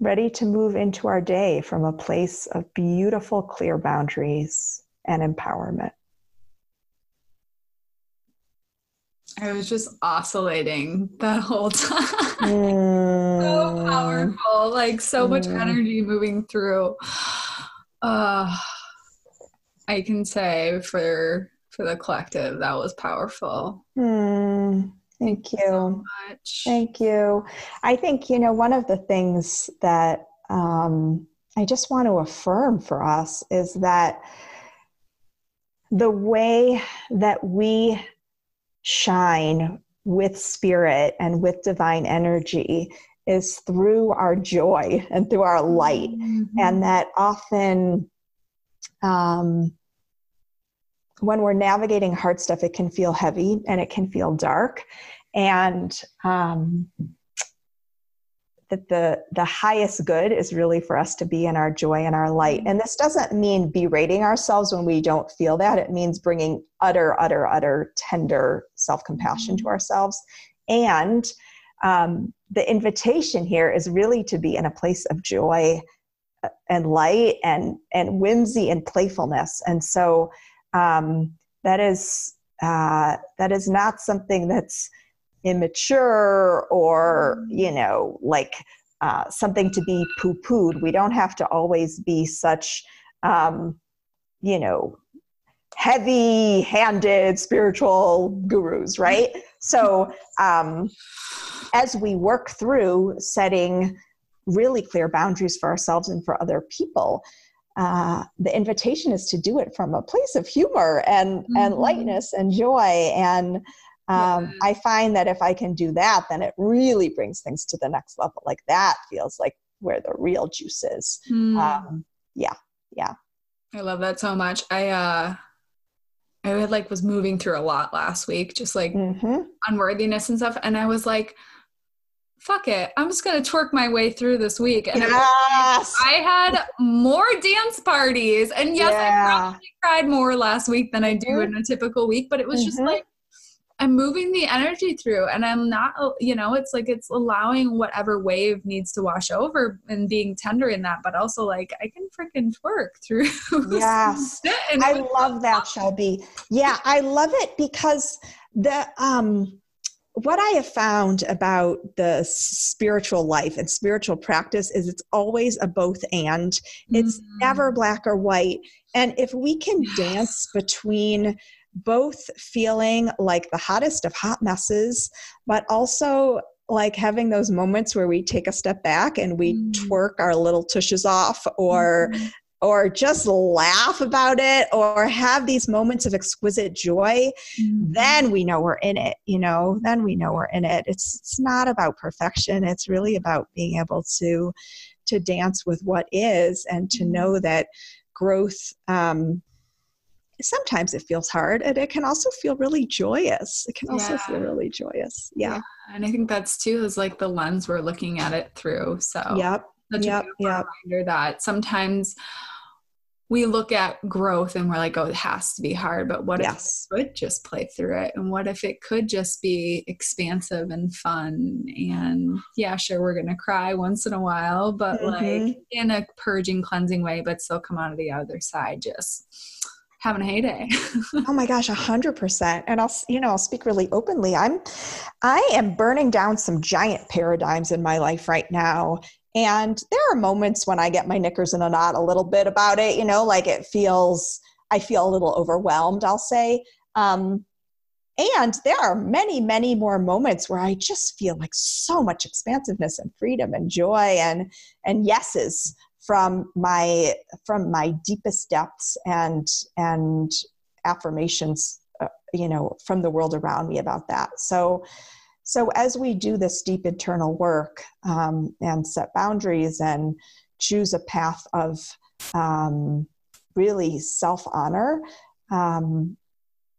ready to move into our day from a place of beautiful, clear boundaries and empowerment. I was just oscillating that whole time. Mm. so powerful, like so mm. much energy moving through. Uh, I can say for for the collective that was powerful. Mm. Thank you. So much. Thank you. I think, you know, one of the things that um, I just want to affirm for us is that the way that we shine with spirit and with divine energy is through our joy and through our light. Mm-hmm. And that often, um, when we're navigating hard stuff, it can feel heavy and it can feel dark. And um, that the the highest good is really for us to be in our joy and our light. And this doesn't mean berating ourselves when we don't feel that. It means bringing utter utter utter tender self-compassion to ourselves. And um, the invitation here is really to be in a place of joy uh, and light and and whimsy and playfulness. And so um, that is uh, that is not something that's immature or you mm. know like uh, something to be poo-pooed we don't have to always be such um, you know heavy handed spiritual gurus right so um, as we work through setting really clear boundaries for ourselves and for other people uh, the invitation is to do it from a place of humor and mm-hmm. and lightness and joy and um, yeah. i find that if i can do that then it really brings things to the next level like that feels like where the real juice is mm. um, yeah yeah i love that so much i uh i had like was moving through a lot last week just like mm-hmm. unworthiness and stuff and i was like fuck it. I'm just going to twerk my way through this week. And yes. I had more dance parties. And yes, yeah. I probably cried more last week than I do mm-hmm. in a typical week, but it was mm-hmm. just like, I'm moving the energy through and I'm not, you know, it's like it's allowing whatever wave needs to wash over and being tender in that, but also like I can freaking twerk through. Yes. I love that, Shelby. Yeah, I love it because the, um, what I have found about the spiritual life and spiritual practice is it's always a both and. It's mm-hmm. never black or white. And if we can yes. dance between both feeling like the hottest of hot messes, but also like having those moments where we take a step back and we mm. twerk our little tushes off or mm-hmm or just laugh about it or have these moments of exquisite joy mm-hmm. then we know we're in it you know then we know we're in it it's it's not about perfection it's really about being able to to dance with what is and to mm-hmm. know that growth um, sometimes it feels hard and it can also feel really joyous it can also yeah. feel really joyous yeah. yeah. and i think that's too is like the lens we're looking at it through so yep such yep, a yep. reminder that sometimes we look at growth and we're like, oh, it has to be hard. But what yes. if it could just play through it? And what if it could just be expansive and fun? And yeah, sure, we're going to cry once in a while, but mm-hmm. like in a purging, cleansing way, but still come out of the other side just having a heyday. oh my gosh, a hundred percent. And I'll, you know, I'll speak really openly. I'm, I am burning down some giant paradigms in my life right now and there are moments when I get my knickers in a knot a little bit about it, you know, like it feels, I feel a little overwhelmed, I'll say. Um, and there are many, many more moments where I just feel like so much expansiveness and freedom and joy and and yeses from my from my deepest depths and and affirmations, uh, you know, from the world around me about that. So so, as we do this deep internal work um, and set boundaries and choose a path of um, really self honor, um,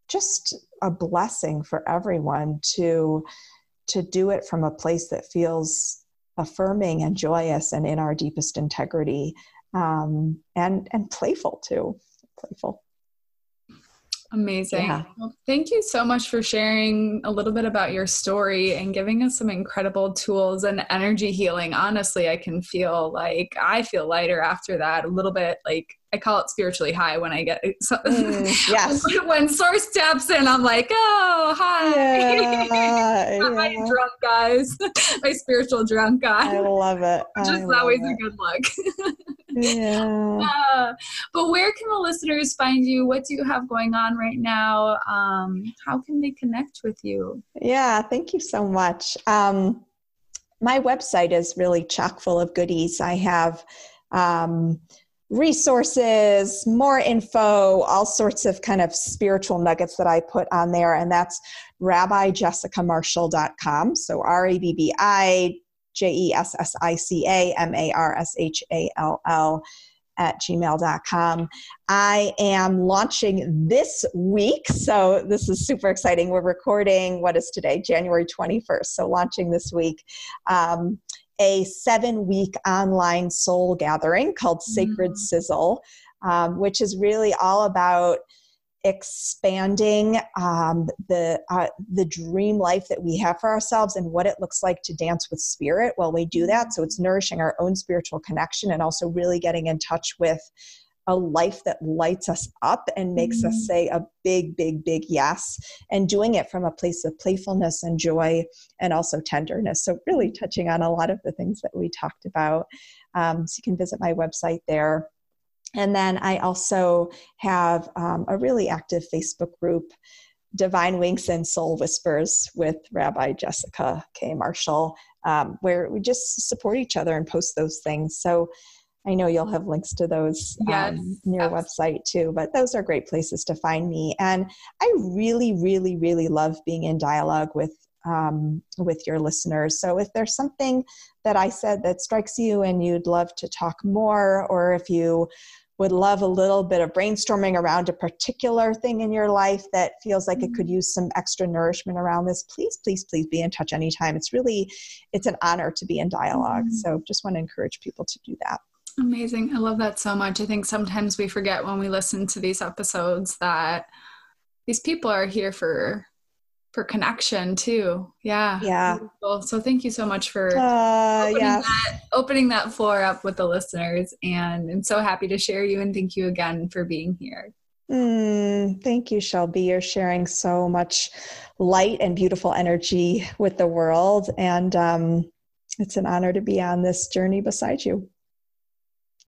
just a blessing for everyone to to do it from a place that feels affirming and joyous and in our deepest integrity um, and and playful too playful Amazing. Yeah. Well, thank you so much for sharing a little bit about your story and giving us some incredible tools and energy healing. Honestly, I can feel like I feel lighter after that, a little bit like I call it spiritually high when I get so, mm, yes. when source taps in I'm like oh hi. Yeah, my yeah. drunk guys my spiritual drunk guy I love it. which is always it. a good look. Yeah. Uh, but where can the listeners find you? What do you have going on right now? Um, how can they connect with you? Yeah thank you so much. Um, my website is really chock full of goodies. I have um, resources, more info, all sorts of kind of spiritual nuggets that I put on there. And that's rabbijessicamarshall.com. So R A B B I J E S S I C A M A R S H A L L at gmail.com. I am launching this week. So this is super exciting. We're recording, what is today? January 21st. So launching this week. Um, a seven week online soul gathering called Sacred mm. Sizzle, um, which is really all about expanding um, the uh, the dream life that we have for ourselves and what it looks like to dance with spirit while we do that. So it's nourishing our own spiritual connection and also really getting in touch with a life that lights us up and makes mm-hmm. us say a big, big, big yes, and doing it from a place of playfulness and joy and also tenderness. So, really touching on a lot of the things that we talked about. Um, so, you can visit my website there. And then I also have um, a really active Facebook group, Divine Winks and Soul Whispers, with Rabbi Jessica K. Marshall, um, where we just support each other and post those things. So I know you'll have links to those yes, um, in your website too, but those are great places to find me. And I really, really, really love being in dialogue with um, with your listeners. So if there's something that I said that strikes you and you'd love to talk more, or if you would love a little bit of brainstorming around a particular thing in your life that feels like it could mm-hmm. use some extra nourishment around this please please please be in touch anytime it's really it's an honor to be in dialogue mm-hmm. so just want to encourage people to do that amazing i love that so much i think sometimes we forget when we listen to these episodes that these people are here for for connection too. Yeah. Yeah. Beautiful. So thank you so much for uh, opening, yes. that, opening that floor up with the listeners. And I'm so happy to share you and thank you again for being here. Mm, thank you, Shelby. You're sharing so much light and beautiful energy with the world. And um, it's an honor to be on this journey beside you.